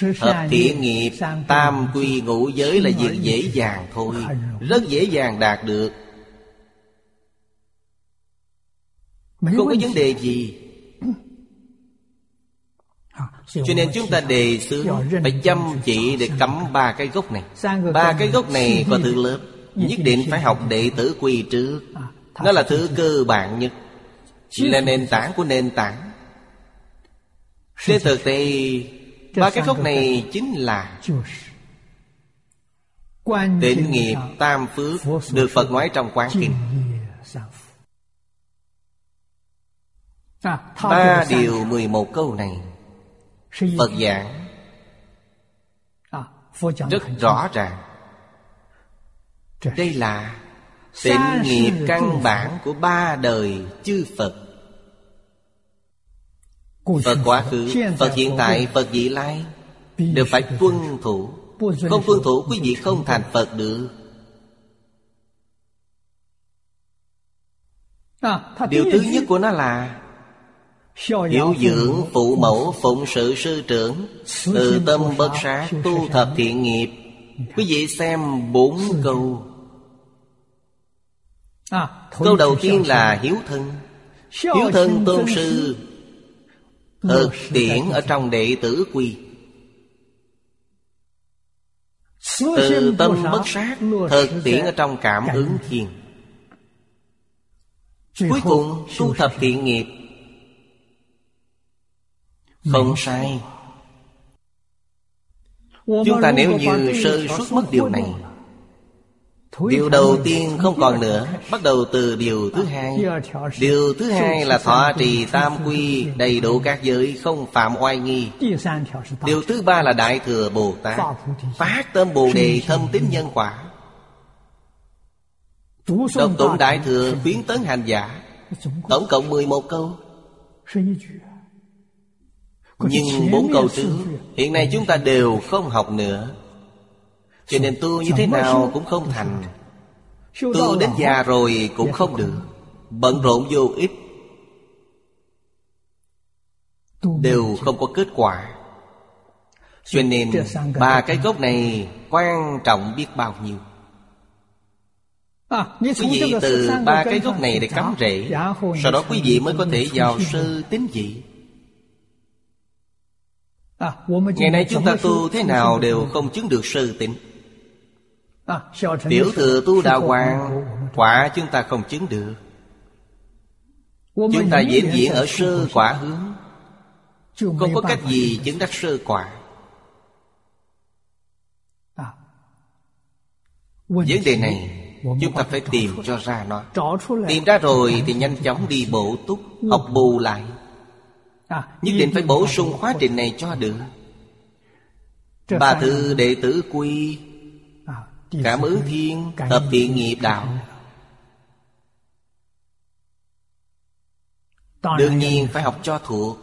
Thập thiện nghiệp Tam quy ngũ giới là việc dễ dàng thôi. Rất dễ dàng đạt được. Không có vấn đề gì. Cho nên chúng ta đề xướng Phải chăm chỉ để cắm ba cái gốc này. Ba cái gốc này có thứ lớp. Nhất định phải học đệ tử quy trước. Nó là thứ cơ bản nhất. Là nền tảng của nền tảng. Trên thực tế Ba cái gốc này chính là Tịnh nghiệp tam phước Được Phật nói trong quán kinh. Ba điều mười một câu này Phật giảng Rất rõ ràng. Đây là Tịnh nghiệp căn bản của ba đời chư Phật Phật quá khứ, Phật hiện tại, Phật vị lai. Đều phải tuân thủ. Không tuân thủ quý vị không thành Phật được. Điều thứ nhất của nó là Hiểu dưỡng phụ mẫu phụng sự sư trưởng Từ tâm bất sát tu thập thiện nghiệp. Quý vị xem bốn câu. Câu đầu tiên là hiếu thân. Hiếu thân tôn sư Thực tiễn ở trong đệ tử quy. Từ tâm bất sát Thực tiễn ở trong cảm ứng thiên. Cuối cùng tu thập thiện nghiệp. Không sai. Chúng ta nếu như sơ suất mất điều này Điều đầu tiên không còn nữa. Bắt đầu từ điều thứ hai. Điều thứ hai là thọ trì tam quy Đầy đủ các giới không phạm oai nghi. Điều thứ ba là Đại Thừa Bồ Tát. Phát tâm Bồ Đề thâm tín nhân quả. Độc tụng Đại Thừa khuyến tấn hành giả. Tổng cộng 11 câu. Nhưng bốn câu trước Hiện nay chúng ta đều không học nữa cho nên tu như thế nào cũng không thành. Tu đến già rồi cũng không được. Bận rộn vô ích. Đều không có kết quả. Cho nên ba cái gốc này quan trọng biết bao nhiêu. Quý vị từ ba cái gốc này để cắm rễ. Sau đó quý vị mới có thể vào sư tính vị Ngày nay chúng ta tu thế nào đều không chứng được sư tính Tiểu thừa tu đạo hoàng Quả chúng ta không chứng được。Chúng ta diễn diễn ở sơ quả hướng。Không có cách gì chứng đắc sơ quả。Vấn đề này Chúng ta phải tìm cho ra nó。Tìm ra rồi thì nhanh chóng đi bổ túc Học bù lại。Nhất định phải bổ sung khóa trình này cho được。Bà thư đệ tử quy Cảm ứng thiên Tập thiện nghiệp đạo. Đương nhiên phải học cho thuộc.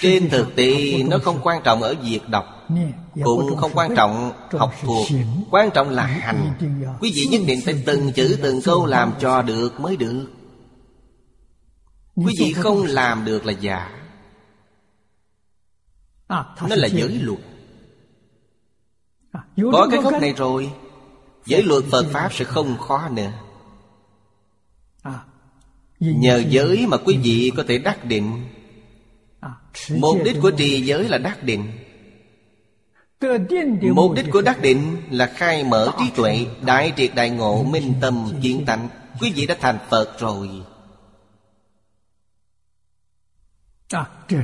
Trên thực tế nó không quan trọng ở việc đọc Cũng không quan trọng học thuộc. Quan trọng là hành. Quý vị nhất định phải từng chữ từng câu làm cho được mới được. Quý vị không làm được là giả Nó là giới luật có cái gốc này rồi. Giới luật Phật Pháp sẽ không khó nữa Nhờ giới mà quý vị có thể đắc định. Mục đích của trì giới là đắc định. Mục đích của đắc định là khai mở trí tuệ Đại triệt đại ngộ minh tâm kiến tánh. Quý vị đã thành Phật rồi.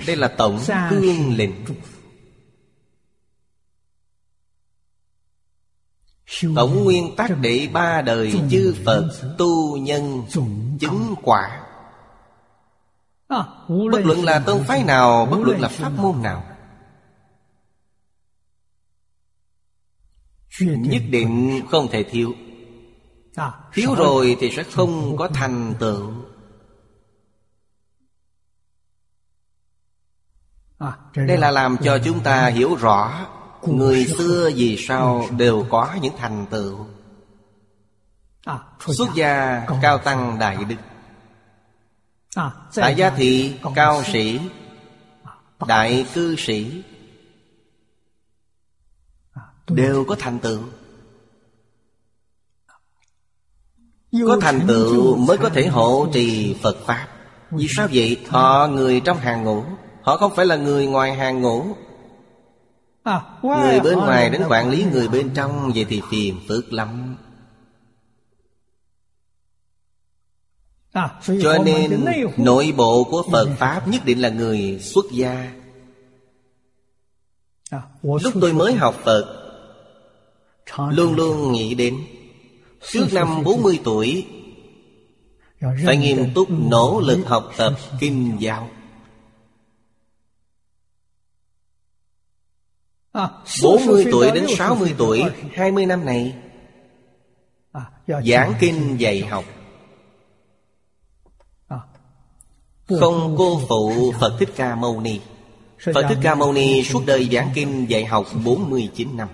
Đây là tổng cương lệnh Tổng nguyên tắc để ba đời chư Phật tu nhân chứng quả. Bất luận là tôn phái nào Bất luận là pháp môn nào. Nhất định không thể thiếu. Thiếu rồi thì sẽ không có thành tựu. Đây là làm cho chúng ta hiểu rõ Người xưa vì sao đều có những thành tựu? Xuất gia cao tăng đại đức. Tại gia thị cao sĩ. Đại cư sĩ. Đều có thành tựu. Có thành tựu mới có thể hộ trì Phật Pháp. Vì sao vậy? Họ người trong hàng ngũ. Họ không phải là người ngoài hàng ngũ. à, Người bên ngoài đến quản lý người bên trong Vậy thì phiền phức lắm. À, Cho nên nội bộ của Phật Pháp nhất định là người xuất gia. À, Lúc tôi mới học Phật Luôn luôn nghĩ đến Trước năm 40 tuổi Phải nghiêm túc nỗ lực học tập kinh giáo 40 à, tuổi đến 60 tuổi 20 năm này. À, Giảng kinh dạy học. Không cô phụ Phật Thích Ca Mâu Ni. Phật Thích Ca Mâu Ni suốt đời giảng kinh dạy học 49 năm.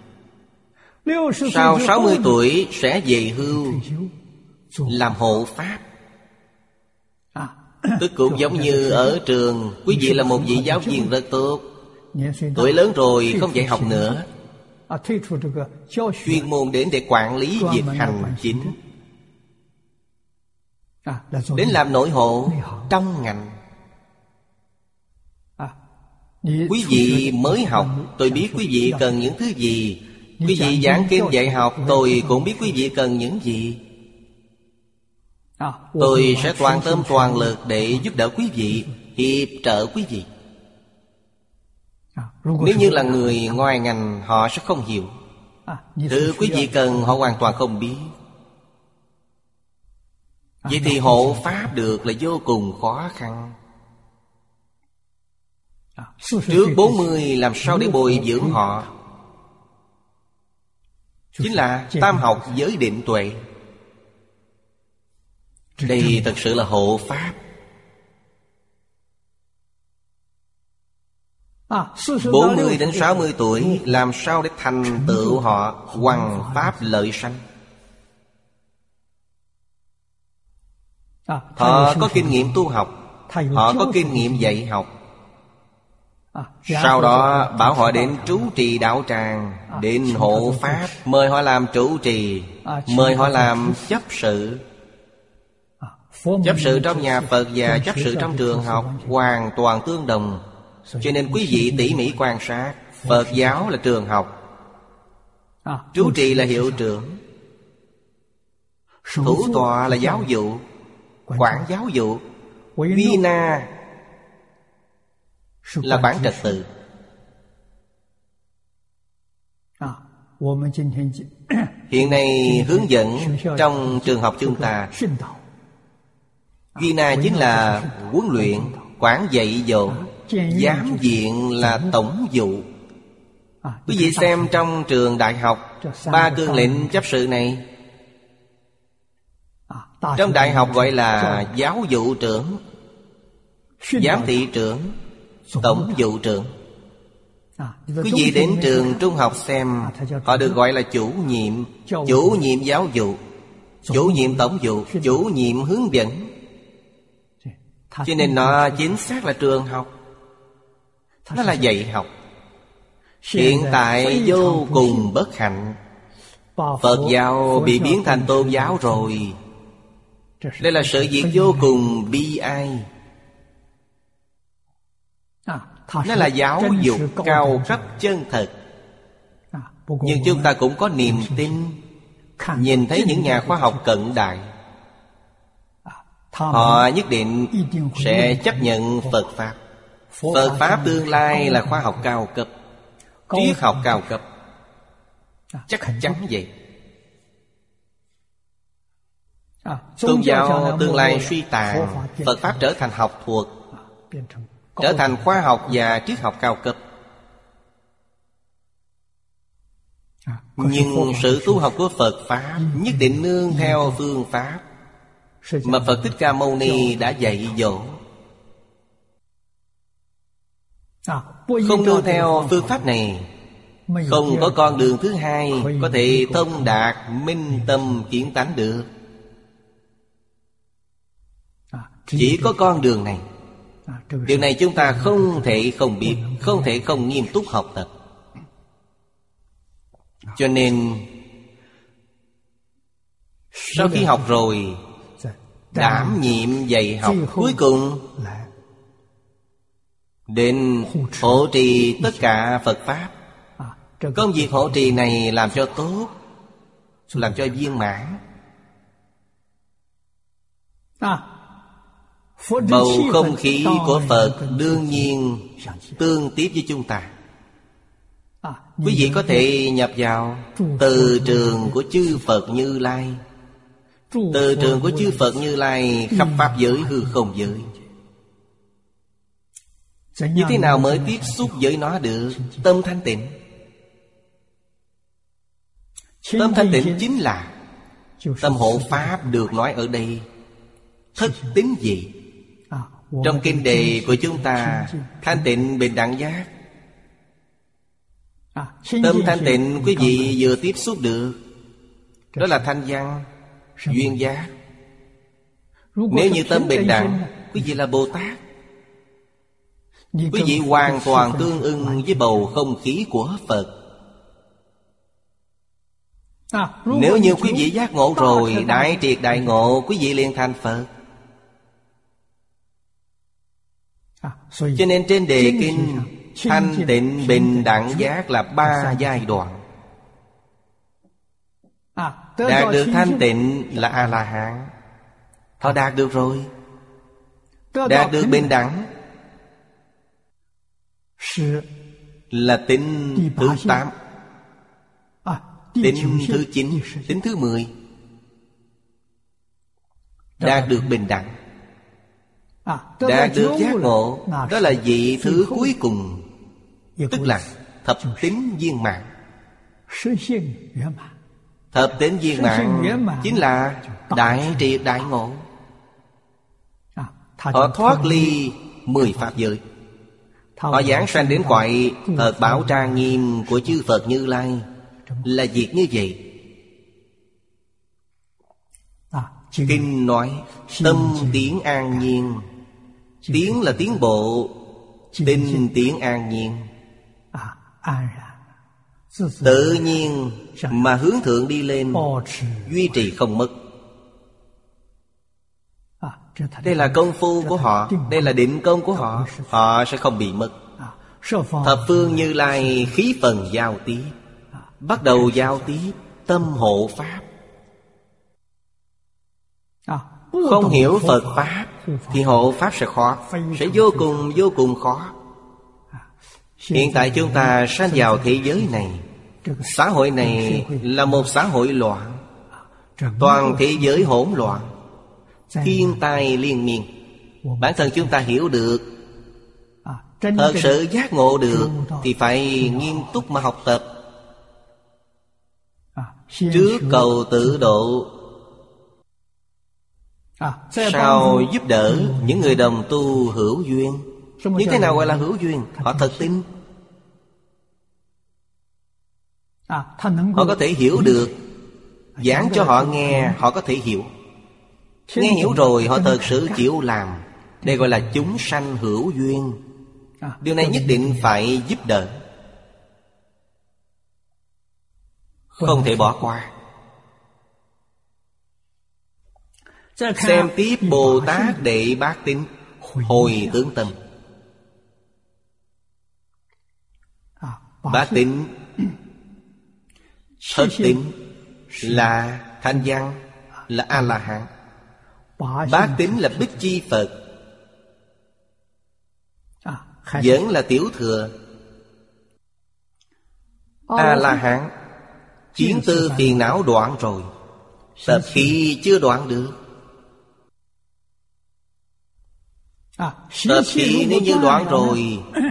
Sau 60 tuổi sẽ về hưu Làm hộ Pháp. À, Tức cũng giống như ở trường Quý vị là một vị giáo viên rất tốt Tuổi lớn rồi không dạy học nữa. à, Chuyên môn đến để quản lý việc hành chính. à, Đến làm nội hộ trong ngành. Quý vị mới học Tôi biết quý vị cần những thứ gì. Quý vị giảng kinh dạy học. Tôi cũng biết quý vị cần những gì. Tôi sẽ toàn tâm toàn lực để giúp đỡ quý vị Hiệp trợ quý vị Nếu như là người ngoài ngành Họ sẽ không hiểu. Thứ quý vị cần họ hoàn toàn không biết. Vậy thì hộ Pháp được là vô cùng khó khăn. Trước 40 làm sao để bồi dưỡng họ? Chính là tam học giới định tuệ. Đây thật sự là hộ Pháp 40 đến 60 tuổi Làm sao để thành tựu họ Hoàng Pháp lợi sanh? Họ có kinh nghiệm tu học. Họ có kinh nghiệm dạy học. Sau đó bảo họ đến trú trì đạo tràng Đến hộ Pháp Mời họ làm chủ trì. Mời họ làm chấp sự. Chấp sự trong nhà Phật và chấp sự trong trường học Hoàn toàn tương đồng Cho nên quý vị tỉ mỉ quan sát Phật giáo là trường học. Trú trì là hiệu trưởng. Thủ tọa là giáo dụ. Quản giáo dụ. Vina Là quản trật tự. Hiện nay hướng dẫn trong trường học chúng ta. Vina chính là huấn luyện Quản dạy dỗ Giám diện là tổng dụ Quý vị xem trong trường đại học, Ba cương lệnh chấp sự này. Trong đại học gọi là giáo vụ trưởng, Giám thị trưởng, Tổng vụ trưởng. Quý vị đến trường trung học xem, Họ được gọi là chủ nhiệm Chủ nhiệm giáo vụ, Chủ nhiệm tổng vụ, Chủ nhiệm hướng dẫn. Cho nên nó chính xác là trường học. Nó là dạy học. Hiện tại vô cùng bất hạnh. Phật giáo bị biến thành tôn giáo rồi. Đây là sự việc vô cùng bi ai. Nó là giáo dục cao cấp chân thật Nhưng chúng ta cũng có niềm tin. Nhìn thấy những nhà khoa học cận đại Họ nhất định sẽ chấp nhận Phật Pháp Phật Pháp tương lai là khoa học cao cấp Triết học cao cấp. Chắc chắn vậy. Tôn giáo tương lai suy tàn Phật Pháp trở thành học thuật Trở thành khoa học và triết học cao cấp. Nhưng sự tu học của Phật Pháp Nhất định nương theo phương Pháp Mà Phật Thích Ca Mâu Ni đã dạy dỗ Không nương theo phương pháp này. Không có con đường thứ hai Có thể thông đạt minh tâm kiến tánh được. Chỉ có con đường này. Điều này chúng ta không thể không biết Không thể không nghiêm túc học tập. Cho nên Sau khi học rồi Đảm nhiệm dạy học Cuối cùng Định hộ trì tất cả Phật Pháp. Công việc hộ trì này làm cho tốt, Làm cho viên mãn. Bầu không khí của Phật đương nhiên tương tiếp với chúng ta. Quý vị có thể nhập vào từ trường của chư Phật Như Lai. Từ trường của chư Phật Như Lai khắp Pháp giới hư không giới. Như thế nào mới tiếp xúc với nó được? Tâm thanh tịnh. Tâm thanh tịnh chính là Tâm hộ Pháp được nói ở đây. Thất tính gì? Trong kinh đề của chúng ta Thanh tịnh bình đẳng giác. Tâm thanh tịnh quý vị vừa tiếp xúc được. Đó là thanh văn Duyên giác. Nếu như tâm bình đẳng Quý vị là Bồ Tát. Quý vị hoàn toàn tương ưng với bầu không khí của Phật. Nếu như quý vị giác ngộ rồi Đại triệt đại ngộ Quý vị liền thành Phật. Cho nên trên đề kinh Thanh tịnh bình đẳng giác là ba giai đoạn. Đạt được thanh tịnh là A-la-hán Họ đạt được rồi. Đạt được bình đẳng. Là tính thứ 8 Tính thứ 9 Tính thứ 10 đã được bình đẳng. À, đã được giác ngộ. Đó là vị thứ cuối cùng. Tức là thập tính viên mạng Thập tính viên mạng Chính là đại triệt đại ngộ. À, Họ thoát ly mười pháp giới. Họ giảng sanh đến cõi Phật ờ, Bảo Trang Nghiêm của chư Phật Như Lai. Là việc như vậy. Kinh nói, Tâm tiếng an nhiên. Tiếng là tiến bộ, Tinh tiếng an nhiên. Tự nhiên mà hướng thượng đi lên, Duy trì không mất đây là công phu của họ. đây là định công của họ. Họ sẽ không bị mất. Thập phương như lai khí phần giao tiếp bắt đầu giao tiếp tâm hộ pháp. Không hiểu phật pháp thì hộ pháp sẽ khó. Sẽ vô cùng vô cùng khó. Hiện tại chúng ta sanh vào thế giới này. Xã hội này là một xã hội loạn. Toàn thế giới hỗn loạn. Thiên tai liên miên. Bản thân chúng ta hiểu được. Thật sự giác ngộ được Thì phải nghiêm túc mà học tập. Trước cầu tự độ. Sau giúp đỡ những người đồng tu hữu duyên. Như thế nào gọi là hữu duyên? Họ thật tin. Họ có thể hiểu được. Giảng cho họ nghe Họ có thể hiểu. Nghe hiểu rồi họ thật sự chịu làm. Đây gọi là chúng sanh hữu duyên. Điều này nhất định phải giúp đỡ. Không thể bỏ qua. Xem tiếp Bồ Tát Đệ bác Tính Hồi tướng tâm. Bác tính Thất tính Là thanh văn Là A-la-hán Bá tính là Bích Chi Phật. Vẫn là Tiểu Thừa. A-la-hán à Chiến tư phiền não đoạn rồi. Tập khi chưa đoạn được. Tập khí nếu như đoạn rồi. (clears throat)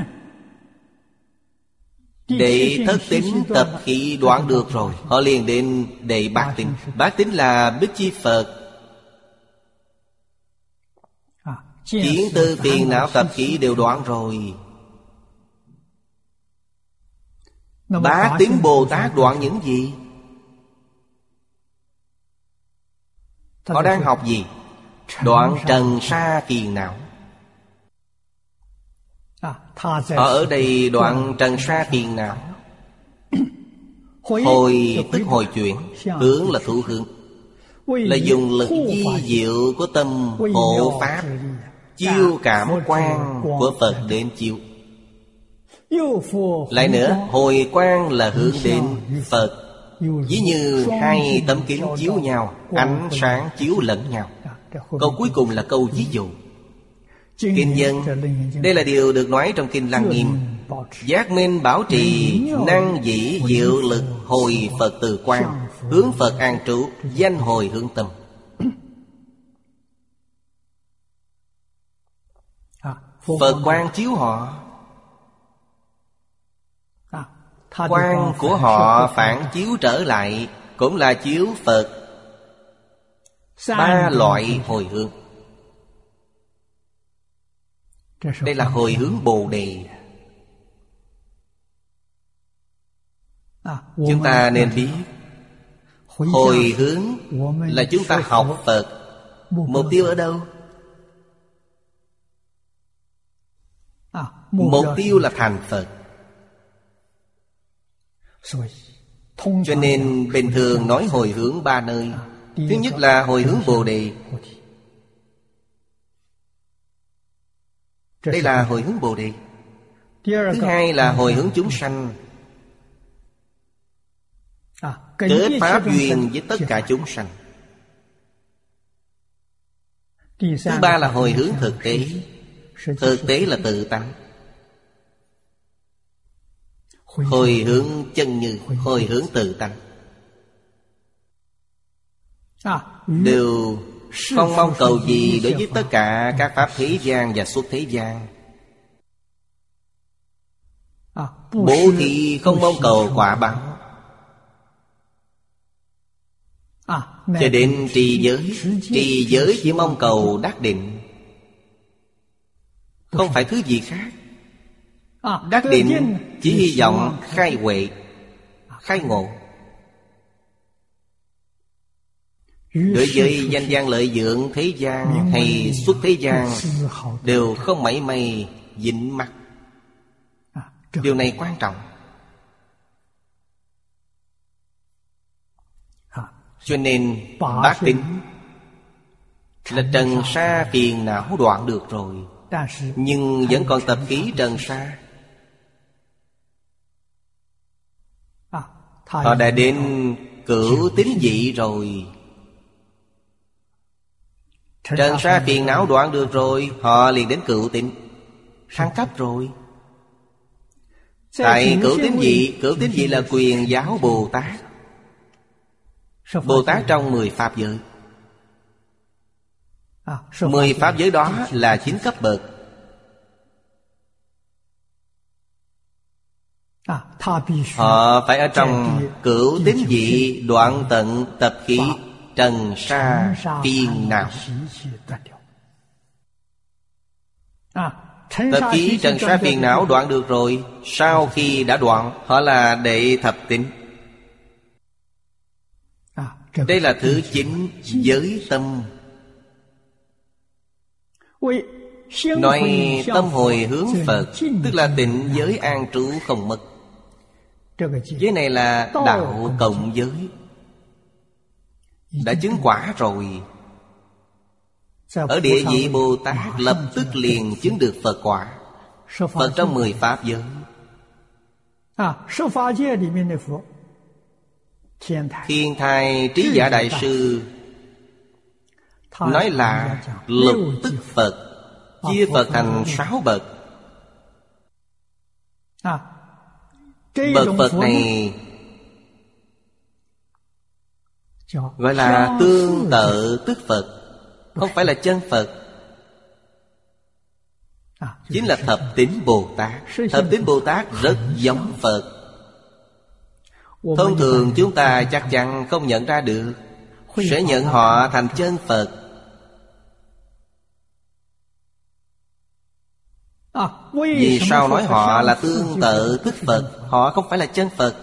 Đệ thất tính tập khí đoạn được rồi. Họ liền đến đệ bát tính Bát tính là Bích Chi Phật. chiến tư phiền não tập khí đều đoạn rồi. Bá tính Bồ Tát đoạn những gì? Họ đang học gì? Đoạn trần sa phiền não. Họ ở đây đoạn trần sa phiền não. Hồi tức hồi chuyển Hướng là thủ hướng. Là dùng lực di diệu của tâm hộ pháp. Chiêu cảm quan của Phật đến chiếu Lại nữa hồi quan là hướng đến Phật. Ví như hai tấm kính chiếu nhau Ánh sáng chiếu lẫn nhau. Câu cuối cùng là câu ví dụ. Kinh dân Đây là điều được nói trong Kinh Lăng Nghiêm. Giác minh bảo trì Năng dĩ diệu lực Hồi Phật từ quan Hướng Phật an trụ Danh hồi hướng tâm Phật quan chiếu họ. Quan của họ phản chiếu trở lại Cũng là chiếu Phật. Ba loại hồi hướng. Đây là hồi hướng Bồ Đề. Chúng ta nên biết Hồi hướng là chúng ta học Phật. Mục tiêu ở đâu? Mục tiêu là thành Phật. Cho nên bình thường nói hồi hướng ba nơi. Thứ nhất là hồi hướng Bồ Đề. Đây là hồi hướng Bồ Đề. Thứ hai là hồi hướng chúng sanh. Kết pháp duyên với tất cả chúng sanh. Thứ ba là hồi hướng thực tế. Thực tế là tự tánh Hồi hướng chân như Hồi hướng tự tánh Đều không mong cầu gì đối với tất cả các pháp thế gian và xuất thế gian. Bố thì không mong cầu quả báo Cho đến trì giới Trì giới chỉ mong cầu đắc định. Không phải thứ gì khác Đắc định chỉ hy vọng khai huệ Khai ngộ. Đối với danh gian lợi dưỡng thế gian hay xuất thế gian Đều không mảy may dính mắt Điều này quan trọng. Cho nên bác tính Là trần sa phiền não đoạn được rồi Nhưng vẫn còn tập ký trần sa Họ đã đến cửu tính dị rồi. Trần sa phiền não đoạn được rồi Họ liền đến cựu tịnh Thăng cấp rồi. Tại cửu tín dị Cửu tín dị là quyền giáo Bồ Tát. Bồ Tát trong mười Pháp giới. Mười Pháp giới đó là chín cấp bậc Họ phải ở trong cửu tín dị đoạn tận tập khí Trần sa phiền não Tập khí trần sa phiền não đoạn được rồi Sau khi đã đoạn Họ là đệ thập tính Đây là thứ chính giới tâm. Nói tâm hồi hướng Phật Tức là tịnh giới an trú không mất Giới này là đạo cộng giới. Đã chứng quả rồi. Ở địa vị Bồ Tát lập tức liền chứng được Phật quả. Phật trong mười Pháp giới. Thiên thai. Trí giả đại sư Nói là lục tức Phật Chia Phật thành sáu bậc Bậc Phật này Gọi là tương tự tức Phật Không phải là chân Phật. Chính là thập tính Bồ Tát. Thập tính Bồ Tát rất giống Phật. Thông thường chúng ta chắc chắn không nhận ra được. Sẽ nhận họ thành chân Phật. Vì sao nói họ là tương tự thức Phật Họ không phải là chân Phật.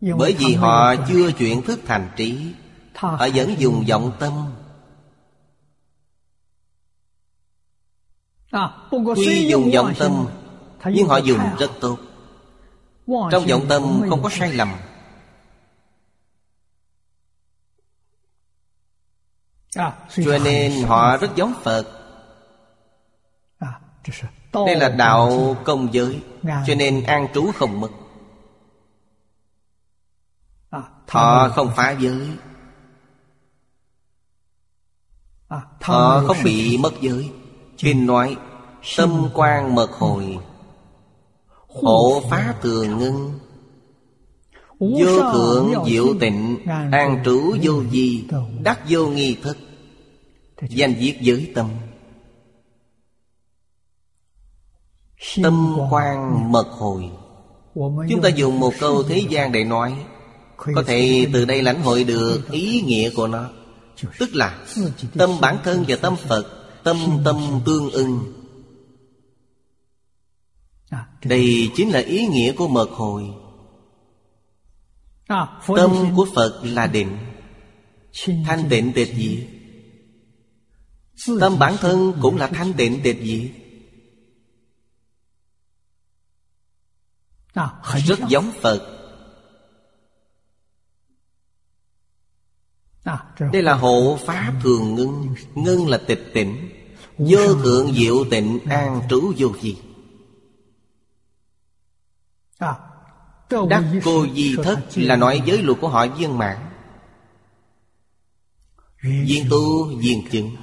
Bởi vì họ chưa chuyển thức thành trí Họ vẫn dùng vọng tâm. Tuy dùng vọng tâm Nhưng họ dùng rất tốt. Trong vọng tâm không có sai lầm. Cho nên họ rất giống Phật Đây là đạo công giới Cho nên an trú không mất. Họ không phá giới. Họ không bị mất giới. Kinh nói Tâm quan mật hồi. Hộ phá thường ngưng. Vô thượng diệu tịnh An trú vô di Đắc vô nghi thức. Danh viết giới tâm Tâm quan mật hồi. Chúng ta dùng một câu thế gian để nói. Có thể từ đây lãnh hội được ý nghĩa của nó. Tức là Tâm bản thân và tâm Phật Tâm tâm tương ưng. Đây chính là ý nghĩa của mật hồi. Tâm của Phật là định. Thanh tịnh tịch diệt. Tâm bản thân cũng là thanh tịnh tịch diệt Rất giống Phật. Đây là hộ pháp thường ngưng. Ngưng là tịch tỉnh. Vô thượng diệu tịnh an trú vô gì Đắc cô di thất là nói giới luật của họ viên mãn. Viên tu viên chứng.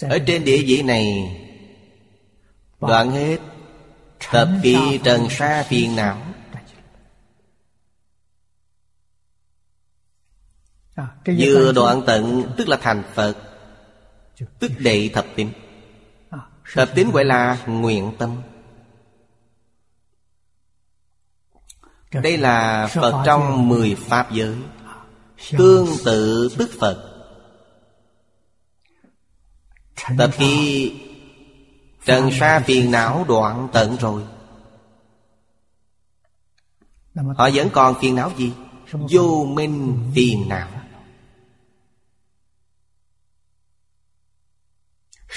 Ở trên địa vị này Đoạn hết Tập kỳ trần sa phiền não. Vừa đoạn tận tức là thành Phật Tức đệ thập tín. Thập tín gọi là nguyện tâm. Đây là Phật trong mười Pháp giới. Tương tự tức Phật. Tập khi Trần sa phiền não đoạn tận rồi Họ vẫn còn phiền não gì? Vô minh phiền não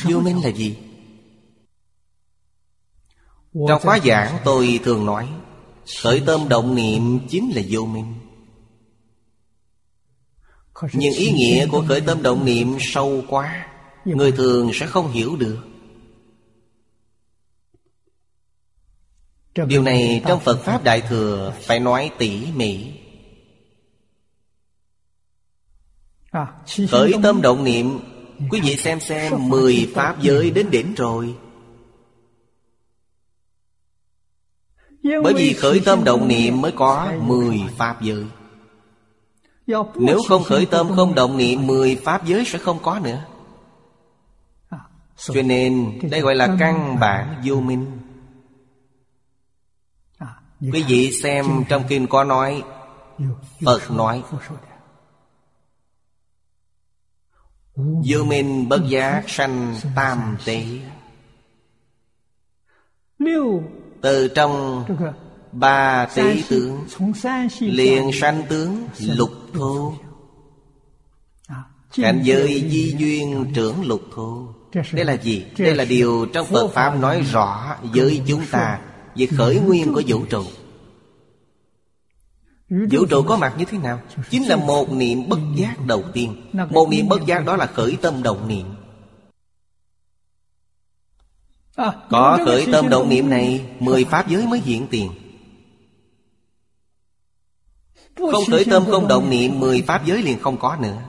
Vô minh là gì? Trong khóa giảng tôi thường nói, Khởi tâm động niệm chính là vô minh Nhưng ý nghĩa của khởi tâm động niệm sâu quá, Người thường sẽ không hiểu được Điều này trong Phật Pháp Đại Thừa Phải nói tỉ mỉ. Khởi tâm động niệm Quý vị xem xem Mười Pháp giới đến đỉnh rồi. Bởi vì khởi tâm động niệm mới có Mười Pháp giới. Nếu không khởi tâm không động niệm Mười Pháp giới sẽ không có nữa. Cho nên đây gọi là căn bản vô minh Quý vị xem trong kinh có nói Phật nói Vô minh bất giác sanh tam tế Từ trong ba tỷ tướng liền sanh tướng lục thô. Cảnh giới di duyên trưởng lục thô. Đây là gì? Đây là điều trong Phật Pháp nói rõ với chúng ta Về khởi nguyên của vũ trụ. Vũ trụ có mặt như thế nào? Chính là một niệm bất giác đầu tiên. Một niệm bất giác đó là khởi tâm động niệm. Có khởi tâm động niệm này Mười pháp giới mới hiện tiền. Không khởi tâm không động niệm Mười pháp giới liền không có nữa.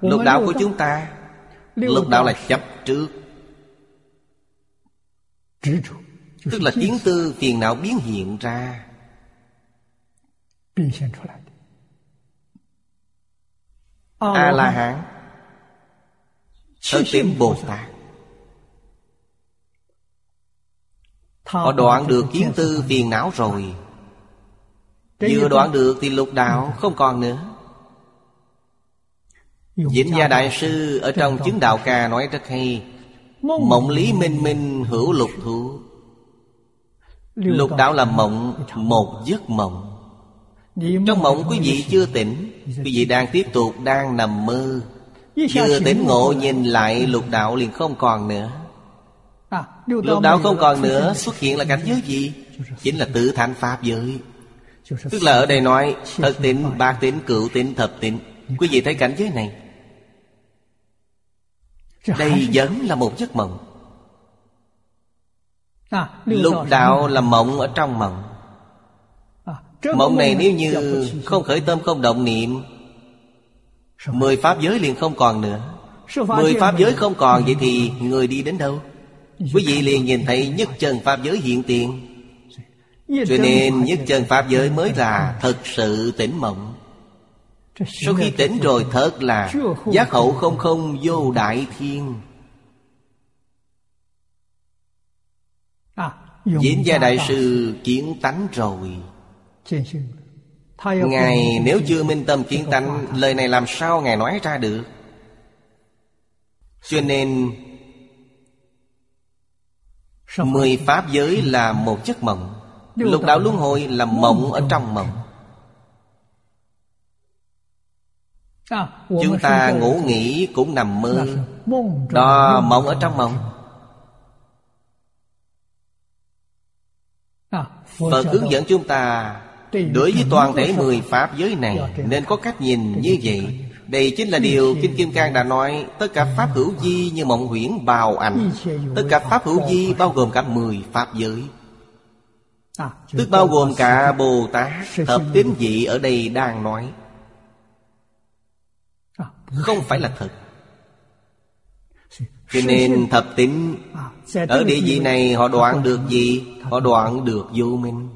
Lục đạo của chúng ta Lục đạo là chấp trước Tức là kiến tư phiền não biến hiện ra. A-la-hán. Thất tín Bồ Tát. Họ đoạn được kiến tư phiền não rồi. Vừa đoạn được thì lục đạo không còn nữa. Vĩnh Gia Đại Sư ở trong chứng đạo ca nói rất hay Mộng lý minh minh hữu lục thủ Lục đạo là mộng Một giấc mộng. Trong mộng quý vị chưa tỉnh Quý vị đang tiếp tục đang nằm mơ. Chưa tỉnh ngộ nhìn lại lục đạo liền không còn nữa. Lục đạo không còn nữa Xuất hiện là cảnh giới gì? Chính là tự thành Pháp giới. Tức là ở đây nói Thật tịnh, bạc tịnh, cựu tịnh, thập tịnh Quý vị thấy cảnh giới này Đây vẫn là một giấc mộng. À, Lục đạo là mộng ở trong mộng. À, Mộng này nếu như không khởi tâm không động niệm Mười pháp giới liền không còn nữa. Mười pháp giới không còn vậy thì người đi đến đâu? Quý vị liền nhìn thấy nhất chân pháp giới hiện tiền. Cho nên nhất chân pháp giới mới là thật sự tỉnh mộng Sau khi tỉnh rồi thật là Giác hậu không. không vô đại thiên. À, Diễn gia đại sư kiến tánh rồi. Ngài nếu chưa minh tâm kiến tánh Lời này làm sao Ngài nói ra được? Cho nên Mười pháp giới là một giấc mộng. Lục đạo luân hồi là mộng ở trong mộng À, Chúng ta ngủ nghỉ cũng nằm mơ. Đó mộng ở trong mộng. Phật hướng dẫn chúng ta Đối với toàn thể mười pháp giới này Nên có cách nhìn như vậy. Đây chính là điều Kinh Kim Cang đã nói Tất cả pháp hữu di như mộng huyễn bào ảnh Tất cả pháp hữu di bao gồm cả mười pháp giới. À, Tức bao gồm cả Bồ Tát Thập tín vị ở đây đang nói không phải là thật. Cho nên thập tín Ở địa vị này họ đoạn được gì? Họ đoạn được vô minh.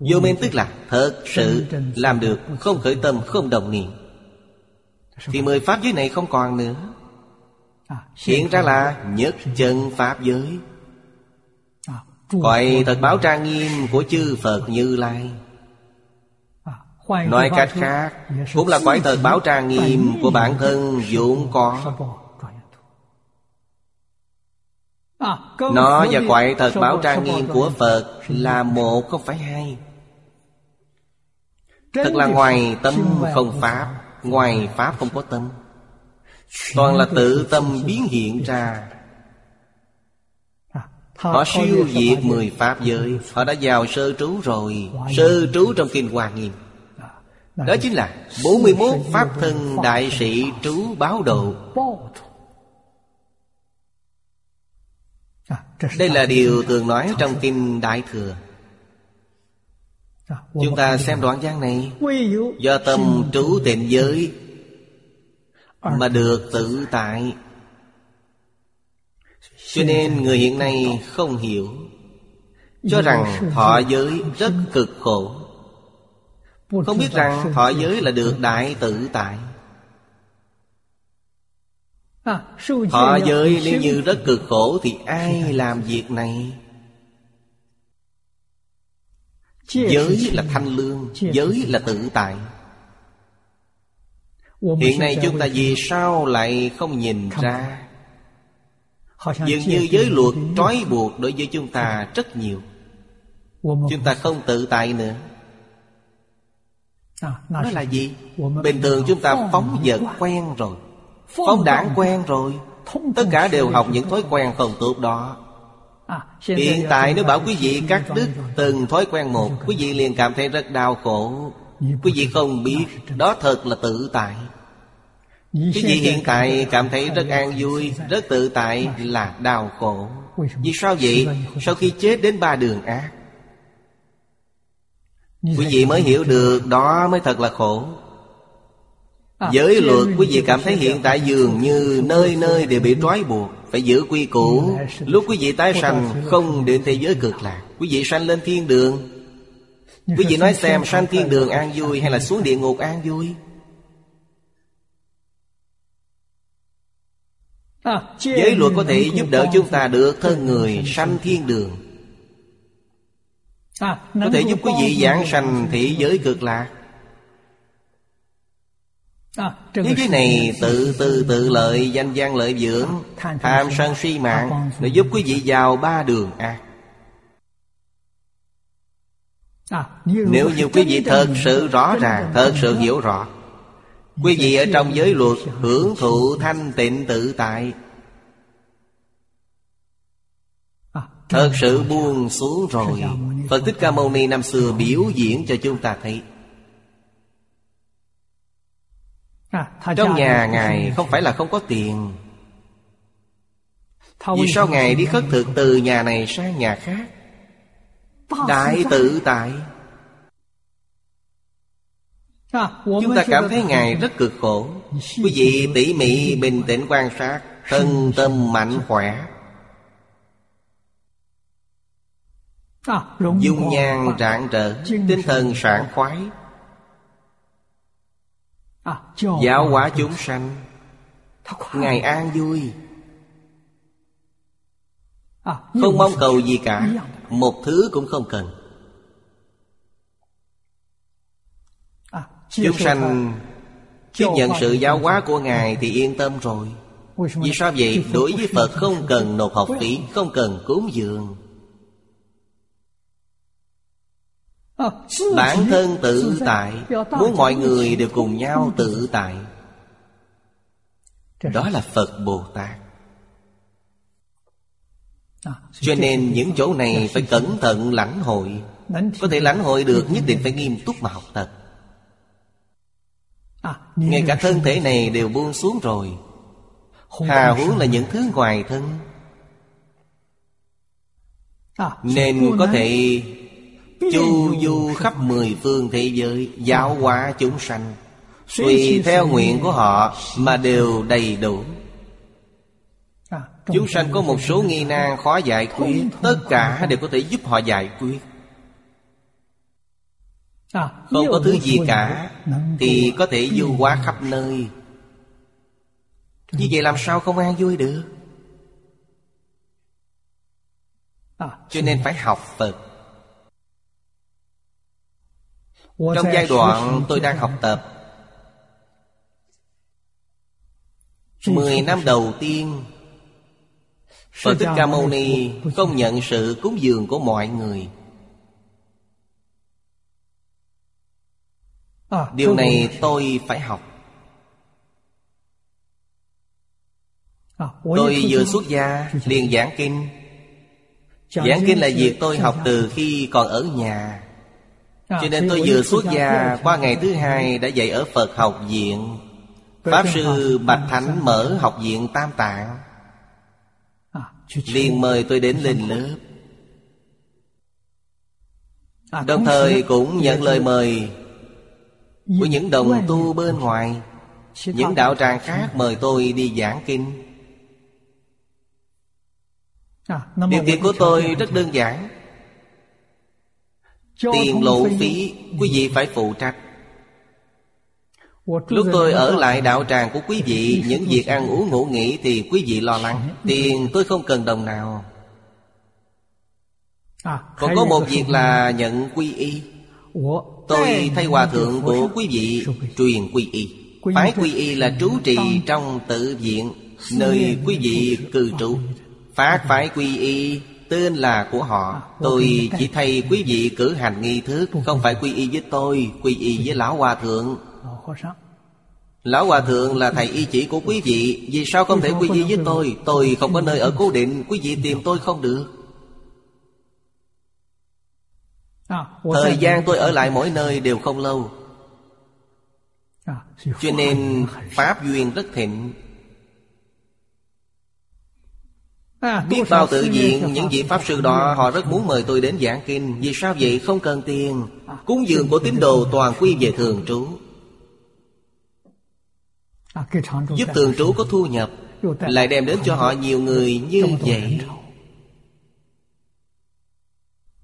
Vô minh tức là thật sự Làm được, không khởi tâm, không đồng niệm. Thì mười pháp giới này không còn nữa. Hiện ra là nhất chân pháp giới. Gọi thật báo trang nghiêm của chư Phật Như Lai. Nói cách khác Cũng là quải thật báo trang nghiêm của bản thân vốn có. Nó và quải thật báo trang nghiêm của Phật Là một không phải hai. Thật là ngoài tâm không Pháp Ngoài Pháp không có tâm. Toàn là tự tâm biến hiện ra. Họ siêu diệt mười Pháp giới. Họ đã vào sơ trú rồi. Sơ trú trong Kinh Hoa Nghiêm Đó chính là 41 Pháp thân đại sĩ trú báo độ. Đây là điều thường nói trong Kinh Đại Thừa. Chúng ta xem đoạn văn này. Do tâm trú tịnh giới Mà được tự tại. Cho nên người hiện nay không hiểu. Cho rằng thọ giới rất cực khổ Không biết rằng thọ giới là được đại tự tại. Thọ giới nếu như rất cực khổ Thì ai làm việc này? Giới là thanh lương Giới là tự tại. Hiện nay chúng ta vì sao lại không nhìn ra? Dường như giới luật trói buộc đối với chúng ta rất nhiều. Chúng ta không tự tại nữa Đó là gì? Bình thường chúng ta phóng vật quen rồi. Phóng đảng quen rồi. Tất cả đều học những thói quen không tốt đó. Hiện tại nếu bảo quý vị cắt đứt từng thói quen một Quý vị liền cảm thấy rất đau khổ. Quý vị không biết Đó thật là tự tại. Quý vị hiện tại cảm thấy rất an vui Rất tự tại là đau khổ. Vì sao vậy? Sau khi chết đến ba đường ác Quý vị mới hiểu được Đó mới thật là khổ. Giới luật quý vị cảm thấy hiện tại dường như nơi nơi đều bị trói buộc Phải giữ quy củ. Lúc quý vị tái sanh không đến thế giới cực lạc Quý vị sanh lên thiên đường. Quý vị nói xem sanh thiên đường an vui hay là xuống địa ngục an vui? Giới luật có thể giúp đỡ chúng ta được thân người sanh thiên. đường Có thể giúp quý vị giảng sanh thị giới cực lạc. Thế giới này tự từ tự lợi danh gian lợi dưỡng Tham sân si mạng Để giúp quý vị vào ba đường ác Nếu như quý vị thật sự rõ ràng Thật sự hiểu rõ Quý vị ở trong giới luật Hưởng thụ thanh tịnh tự tại. Thật sự buông xuống rồi Phật Thích Ca Mâu Ni năm xưa biểu diễn cho chúng ta thấy. Trong nhà Ngài không phải là không có tiền. Vì sao Ngài đi khất thực từ nhà này sang nhà khác? Đại tự tại. Chúng ta cảm thấy Ngài rất cực khổ. Quý vị tỉ mỉ bình tĩnh quan sát Thân tâm mạnh khỏe Dung nhan rạng rỡ Tinh thần sảng khoái. Giáo hóa chúng sanh. Ngài an vui. Không mong cầu gì cả. Một thứ cũng không cần. Chúng sanh Tiếp nhận sự giáo hóa của Ngài Thì yên tâm rồi. Vì sao vậy? Đối với Phật không cần nộp học phí Không cần cúng dường Bản thân tự tại Muốn mọi người đều cùng nhau tự tại. Đó là Phật Bồ Tát. Cho nên những chỗ này phải cẩn thận lãnh hội. Có thể lãnh hội được nhất định phải nghiêm túc mà học tập. Ngay cả thân thể này đều buông xuống rồi. Hà huống là những thứ ngoài thân. Nên có thể chu du khắp mười phương thế giới Giáo hóa chúng sanh. Tùy theo nguyện của họ Mà đều đầy đủ. Chúng sanh có một số nghi nan khó giải quyết. Tất cả đều có thể giúp họ giải quyết. Không có thứ gì cả Thì có thể du hóa khắp nơi. Như vậy làm sao không an vui được? Cho nên phải học Phật Trong giai đoạn tôi đang học tập. Mười năm đầu tiên Phật Thích Ca Mâu Ni không nhận sự cúng dường của mọi người. À, Điều này tôi phải học. À, Tôi vừa xuất gia liền giảng kinh. Giảng kinh là việc tôi học từ khi còn ở nhà Cho nên tôi vừa xuất gia Qua ngày thứ hai đã dạy ở Phật học viện. Pháp sư Bạch Thánh mở học viện Tam Tạng. Liền mời tôi đến lên lớp. Đồng thời cũng nhận lời mời của những đồng tu bên ngoài những đạo tràng khác mời tôi đi giảng kinh. À, điều kiện của tôi rất đơn giản tiền lộ phí quý vị phải phụ trách. Lúc tôi ở lại đạo tràng của quý vị (laughs) Những việc ăn uống ngủ nghỉ Thì quý vị lo lắng. Tiền tôi không cần đồng nào. À, Còn có một việc là nhận quy y. Tôi thay hòa thượng của quý vị truyền quy y. Phái quy y là trú trì trong tự viện Nơi quý vị cư trú. Phát phái quy y Tên là của họ. Tôi chỉ thay quý vị cử hành nghi thức Không phải quy y với tôi Quy y với Lão Hòa Thượng. Lão Hòa Thượng là thầy y chỉ của quý vị. Vì sao không thể quy y với tôi? Tôi không có nơi ở cố định. Quý vị tìm tôi không được. À, Thời gian tôi ở lại mỗi nơi đều không lâu. À, Cho nên Pháp duyên rất thịnh à, Biết bao tự diện Những vị Pháp sư đó Họ rất muốn mời tôi đến giảng kinh. Vì sao vậy? Không cần tiền. Cúng dường của tín đồ toàn quy về thường trú. Giúp thường trú có thu nhập Lại đem đến cho họ nhiều người như vậy.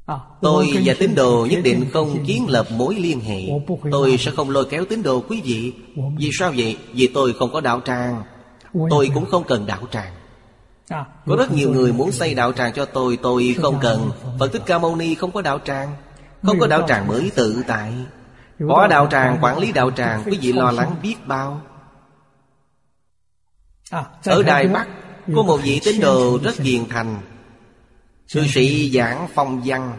À, tôi và tín đồ nhất định không kiến lập mối liên hệ. Tôi sẽ không lôi kéo tín đồ quý vị. Vì sao vậy? Vì tôi không có đạo tràng. Tôi cũng không cần đạo tràng. à, Có rất nhiều người muốn xây đạo tràng cho tôi Tôi không cần. Phật Thích Ca Mâu Ni không có đạo tràng. Không có đạo tràng mới tự tại. Có đạo tràng, quản lý đạo tràng Quý vị lo lắng biết bao. À, Ở Đài Bắc Có một vị tín đồ rất hiền thành. Sư sĩ giảng phong văn.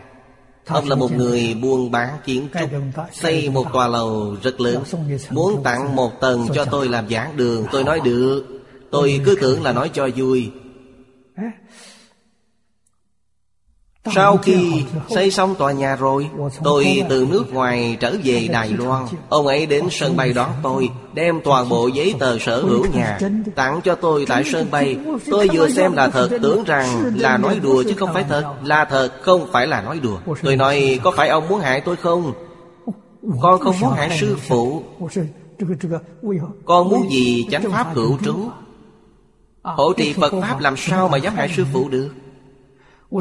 Ông là một người buôn bán kiến trúc Xây một tòa lầu rất lớn. Muốn tặng một tầng cho tôi làm giảng đường Tôi nói được. Tôi cứ tưởng là nói cho vui Sau khi xây xong tòa nhà rồi Tôi từ nước ngoài trở về Đài Loan. Ông ấy đến sân bay đón tôi Đem toàn bộ giấy tờ sở hữu nhà Tặng cho tôi tại sân bay. Tôi vừa xem là thật Tưởng rằng là nói đùa chứ không phải thật. Là thật không phải là nói đùa. Tôi nói có phải ông muốn hại tôi không? Con không muốn hại sư phụ. Con muốn gì? chánh pháp cựu trú Hộ trì Phật Pháp làm sao mà dám hại sư phụ được?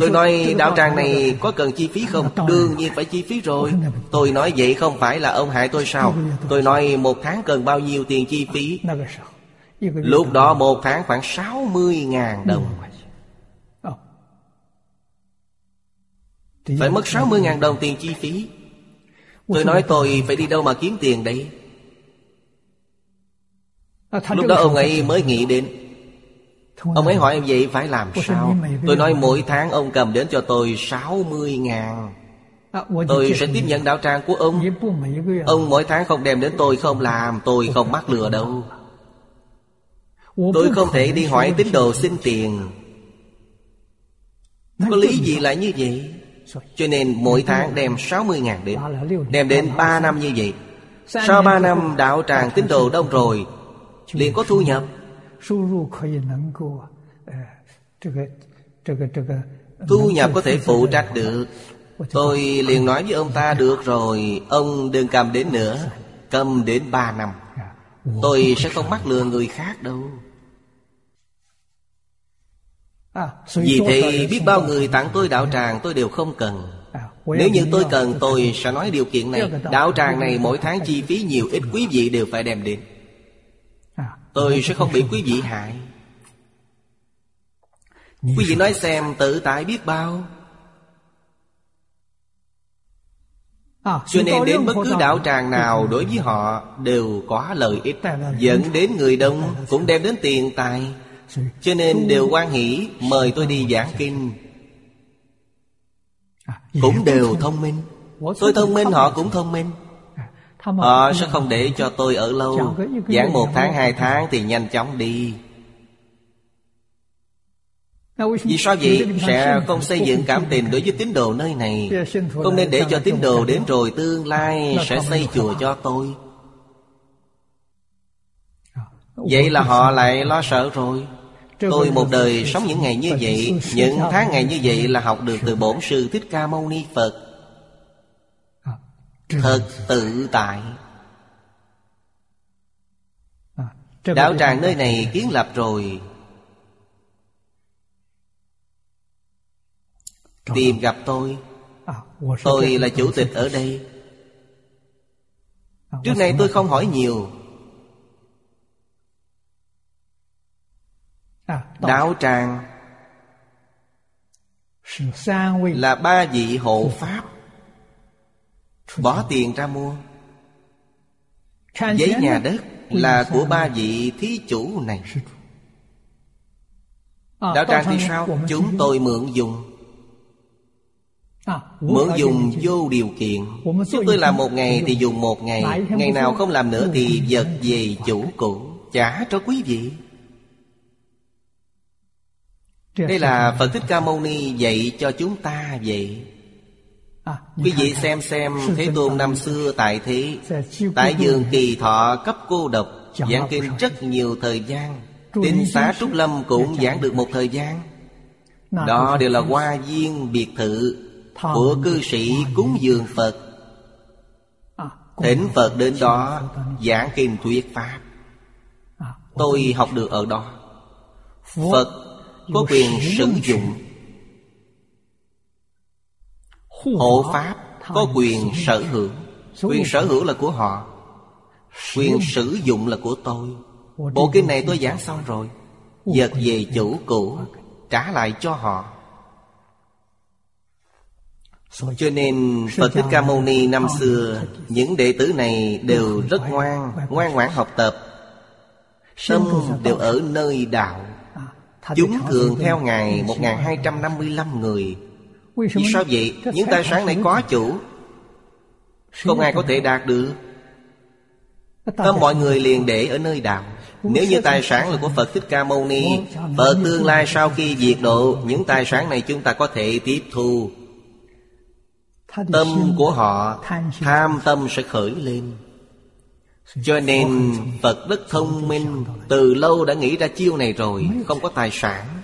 Tôi nói đạo tràng này có cần chi phí không? Đương nhiên phải chi phí rồi. Tôi nói vậy không phải là ông hại tôi sao? Tôi nói một tháng cần bao nhiêu tiền chi phí? Lúc đó một tháng khoảng 60 ngàn đồng. Phải mất 60 ngàn đồng tiền chi phí. Tôi nói tôi phải đi đâu mà kiếm tiền đây? Lúc đó ông ấy mới nghĩ đến Ông ấy hỏi em vậy phải làm sao Tôi nói mỗi tháng ông cầm đến cho tôi 60 ngàn. Tôi sẽ tiếp nhận đạo tràng của ông. Ông mỗi tháng không đem đến tôi không làm Tôi không mắc lừa đâu. Tôi không thể đi hỏi tín đồ xin tiền. Có lý gì? lại như vậy? Cho nên mỗi tháng đem 60 ngàn đến. Đem đến 3 năm như vậy. Sau 3 năm đạo tràng tín đồ đông rồi liền có thu nhập thu nhập có thể phụ trách được。tôi liền nói với ông ta được rồi ông đừng cầm đến nữa cầm đến ba năm. Tôi sẽ không mắc lừa người khác đâu. Vì thế biết bao người tặng tôi đạo tràng tôi đều không cần. Nếu như tôi cần tôi sẽ nói điều kiện này Đạo tràng này mỗi tháng chi phí nhiều ít quý vị đều phải đem đến Tôi sẽ không bị quý vị hại. Quý vị nói xem tự tại biết bao. Cho nên đến bất cứ đạo tràng nào đối với họ đều có lợi ích. Dẫn đến người đông cũng đem đến tiền tài. Cho nên đều quan hỷ mời tôi đi giảng kinh. Cũng đều thông minh. Tôi thông minh họ cũng thông minh Họ sẽ không để cho tôi ở lâu. Giảng một tháng hai tháng thì nhanh chóng đi. Vì sao vậy? Sẽ không xây dựng cảm tình đối với tín đồ nơi này. Không nên để cho tín đồ đến rồi tương lai Sẽ xây chùa cho tôi. Vậy là họ lại lo sợ rồi. Tôi một đời sống những ngày như vậy Những tháng ngày như vậy là học được từ bổn sư Thích Ca Mâu Ni Phật Thật tự tại. Đạo tràng nơi này kiến lập rồi. Tìm gặp tôi. Tôi là chủ tịch ở đây. Trước này tôi không hỏi nhiều. Đạo tràng Là ba vị hộ pháp Bỏ tiền ra mua. Giấy nhà đất là của ba vị thí chủ này. Đạo tràng thì sao? Chúng tôi mượn dùng. Mượn dùng vô điều kiện. Chúng tôi làm một ngày thì dùng. một ngày. Ngày nào không làm nữa thì vật về chủ cũ Trả cho quý vị. Đây là Phật Thích Ca Mâu Ni dạy cho chúng ta vậy Quý vị xem xem Thế Tôn năm xưa tại thế Tại giường kỳ thọ cấp cô độc Giảng kinh rất nhiều thời gian. Tinh xá Trúc Lâm cũng giảng được một thời gian. Đó đều là hoa viên biệt thự Của cư sĩ cúng dường Phật. Thỉnh Phật đến đó Giảng kinh thuyết Pháp. Tôi học được ở đó. Phật có quyền sử dụng Hộ Pháp có quyền sở hữu Quyền sở hữu là của họ. Quyền sử dụng là của tôi. Bộ kinh này tôi giảng xong rồi. Vật về chủ cũ Trả lại cho họ. Cho nên Phật Thích Ca Mâu Ni năm xưa Những đệ tử này đều rất ngoan Ngoan ngoãn học tập. Tâm đều ở nơi đạo. Chúng thường theo Ngài 1255 người vì sao vậy? Những tài sản này có chủ. Không ai có thể đạt được. Tâm mọi người liền để ở nơi đạo. Nếu như tài sản là của Phật Thích Ca Mâu Ni, Phật tương lai sau khi diệt độ, Những tài sản này chúng ta có thể tiếp thu. Tâm của họ, tham tâm sẽ khởi lên. Cho nên Phật rất thông minh, Từ lâu đã nghĩ ra chiêu này rồi, Không có tài sản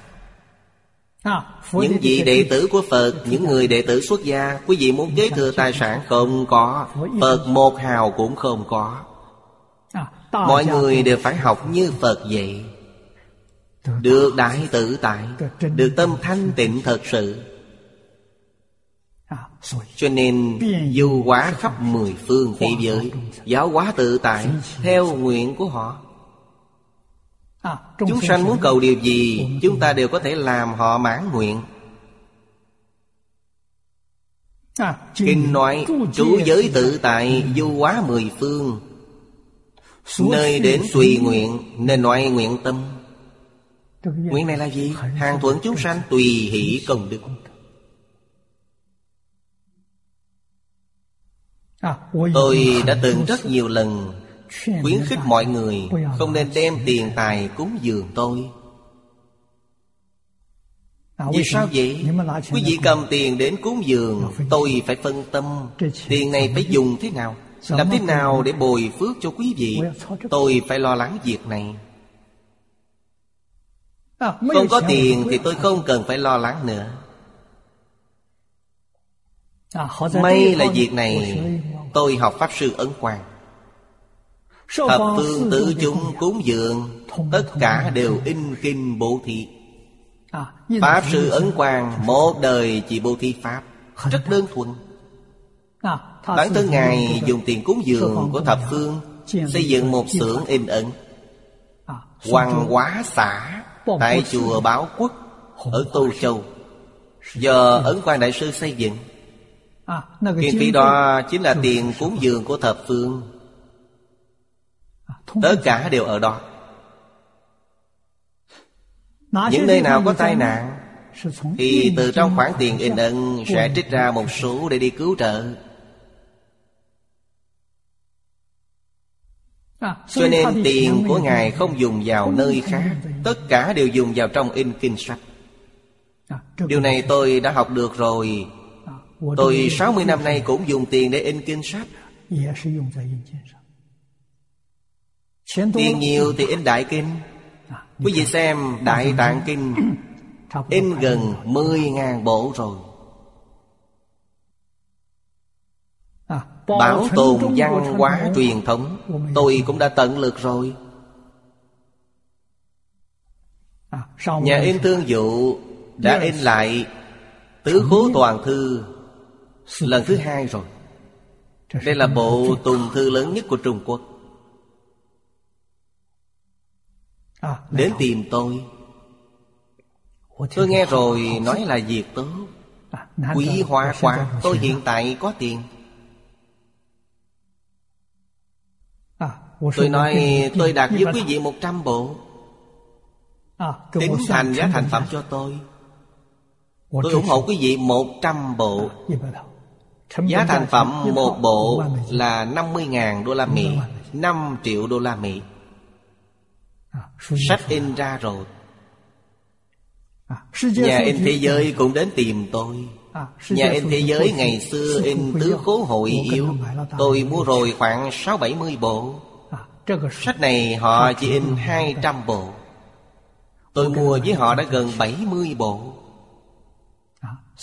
những vị đệ tử của Phật Những người đệ tử xuất gia Quý vị muốn kế thừa tài sản không có. Phật một hào cũng không có. Mọi người đều phải học như Phật vậy. Được đại tự tại Được tâm thanh tịnh thật sự. Cho nên du hóa khắp mười phương thế giới Giáo hóa tự tại Theo nguyện của họ Chúng sanh muốn cầu điều gì Chúng ta đều có thể làm họ mãn nguyện. Kinh nói Trú giới tự tại Du hóa mười phương. Nơi đến tùy nguyện Nên nói nguyện tâm. Nguyện này là gì? Hàng thuận chúng sanh tùy hỷ công đức. Tôi đã từng rất nhiều lần Khuyến khích mọi người Không nên đem tiền tài cúng dường tôi. Vì sao vậy? Quý vị cầm tiền đến cúng dường Tôi phải phân tâm. Tiền này phải dùng thế nào? Làm thế nào để bồi phước cho quý vị? Tôi phải lo lắng việc này. Không có tiền thì tôi không cần phải lo lắng nữa. May là việc này Tôi học Pháp Sư Ấn Quang Thập phương tứ chúng cúng dường Tất cả đều in kinh bố thí. Pháp sư Ấn Quang Một đời chỉ bố thí Pháp. Rất đơn thuần. Bản thân Ngài dùng tiền cúng dường của thập phương Xây dựng một xưởng in ấn. Hoàng hóa xã Tại chùa Báo Quốc Ở Tô Châu. Do Ấn Quang Đại Sư xây dựng. Kinh phí đó chính là tiền cúng dường của thập phương Tất cả đều ở đó. Những nơi nào có tai nạn Thì từ trong khoản tiền in ân Sẽ trích ra một số để đi cứu trợ. Cho nên tiền của Ngài không dùng vào nơi khác Tất cả đều dùng vào trong in kinh sách. Điều này tôi đã học được rồi. Tôi 60 năm nay cũng dùng tiền để in kinh sách Tiền nhiều thì in Đại Kinh. Quý vị xem Đại Tạng Kinh. (clears throat) In gần 10.000 bộ rồi. Bảo tồn văn hóa truyền thống Tôi cũng đã tận lực rồi. Nhà in thương vụ Đã in lại Tứ khố toàn thư Lần thứ hai rồi. Đây là bộ tùng thư lớn nhất của Trung Quốc Đến tìm tôi. Tôi nghe rồi nói là việc tốt Quý hóa quá Tôi hiện tại có tiền. Tôi nói tôi đạt với quý vị một trăm bộ. Tính thành giá thành phẩm cho tôi. Tôi ủng hộ quý vị một trăm bộ. Giá thành phẩm một bộ là 50.000 đô la Mỹ 5 triệu đô la Mỹ Sách in ra rồi. Nhà in thế giới cũng đến tìm tôi. Nhà in thế giới ngày xưa in tứ khố hội yếu Tôi mua rồi khoảng sáu bảy mươi bộ. Sách này họ chỉ in hai trăm bộ. Tôi mua với họ đã gần bảy mươi bộ.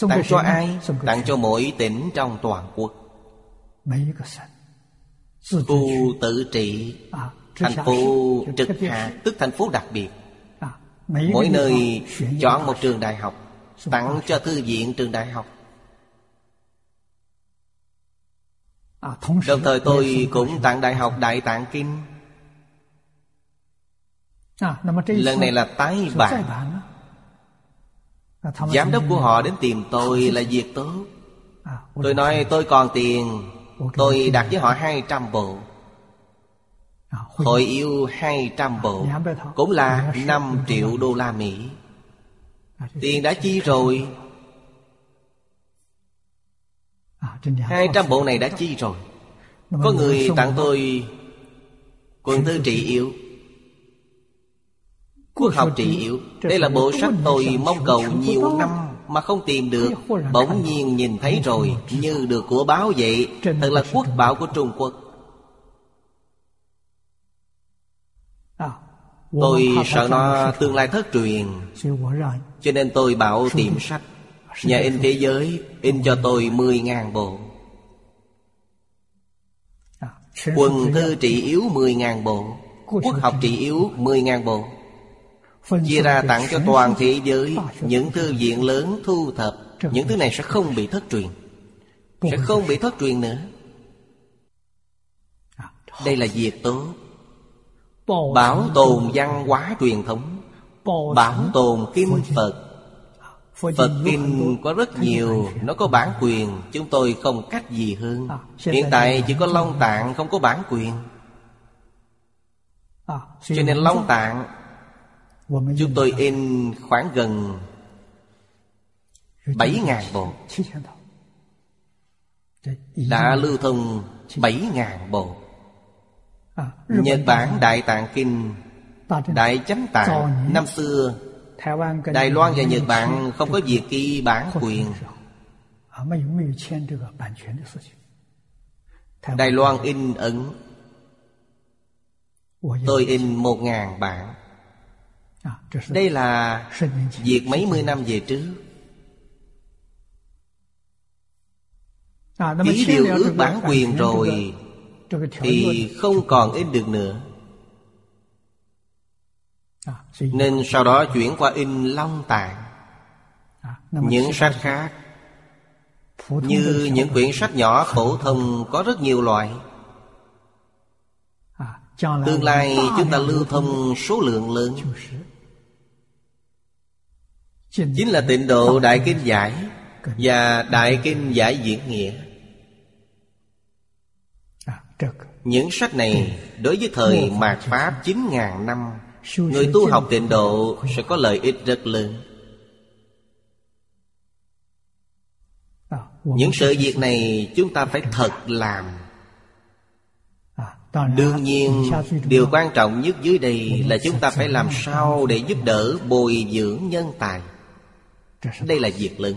Tặng cho ai? Tặng cho mỗi tỉnh trong toàn quốc. Khu tự trị Thành phố trực hạ Tức thành phố đặc biệt. Mỗi nơi chọn một trường đại học Tặng cho thư viện trường đại học. Đồng thời tôi cũng tặng Đại học Đại Tạng Kinh. Lần này là tái bản. Giám đốc của họ đến tìm tôi là việc tốt Tôi nói tôi còn tiền. Tôi đặt với họ 200 bộ Hội yêu 200 bộ Cũng là 5 triệu đô la Mỹ. Tiền đã chi rồi. 200 bộ này đã chi rồi. Có người tặng tôi Quần tư trị yêu Quốc học trị yếu. Đây là bộ sách tôi mong cầu nhiều năm Mà không tìm được. Bỗng nhiên nhìn thấy rồi Như được của báo vậy. Thật là quốc bảo của Trung Quốc Tôi sợ nó tương lai thất truyền. Cho nên tôi bảo tìm sách. Nhà in thế giới In cho tôi 10.000 bộ. Quần thư trị yếu 10.000 bộ. Quốc học trị yếu 10.000 bộ. Chia ra tặng cho toàn thế giới Những thư viện lớn thu thập. Những thứ này sẽ không bị thất truyền. Sẽ không bị thất truyền nữa. Đây là việc tốt Bảo tồn văn hóa truyền thống. Bảo tồn kinh Phật. Phật Kinh có rất nhiều Nó có bản quyền Chúng tôi không cách gì hơn. Hiện tại chỉ có Long Tạng không có bản quyền. Cho nên Long Tạng Chúng tôi in khoảng gần 7.000 bộ. Đã lưu thông 7.000 bộ Nhật Bản Đại Tạng Kinh Đại Chánh Tạng Năm xưa. Đài Loan và Nhật Bản không có việc ghi bản quyền. Đài Loan in ấn. Tôi in một ngàn bản. Đây là việc mấy mươi năm về trước. Ký điều ước bản quyền rồi Thì không còn in được nữa. Nên sau đó chuyển qua in Long Tạng. Những sách khác. Như những quyển sách nhỏ phổ thông có rất nhiều loại. Tương lai chúng ta lưu thông số lượng lớn. Chính là tịnh độ Đại Kinh Giải Và Đại Kinh Giải Diễn Nghĩa Những sách này đối với thời mạt Pháp 9.000 năm Người tu học tịnh độ sẽ có lợi ích rất lớn. Những sự việc này chúng ta phải thật làm. Đương nhiên Điều quan trọng nhất dưới đây Là chúng ta phải làm sao để giúp đỡ Bồi dưỡng nhân tài. Đây là việc lớn.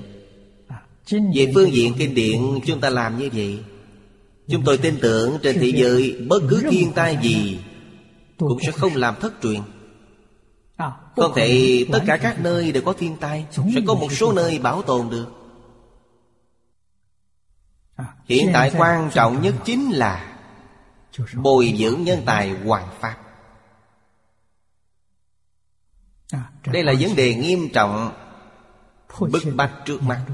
Về phương diện kinh điển Chúng ta làm như vậy Chúng tôi tin tưởng trên thế giới Bất cứ thiên tai gì Cũng sẽ không làm thất truyền. Không thể tất cả các nơi đều có thiên tai Sẽ có một số nơi bảo tồn được. Hiện tại quan trọng nhất chính là Bồi dưỡng nhân tài hoàng pháp. Đây là vấn đề nghiêm trọng Bức bách trước mắt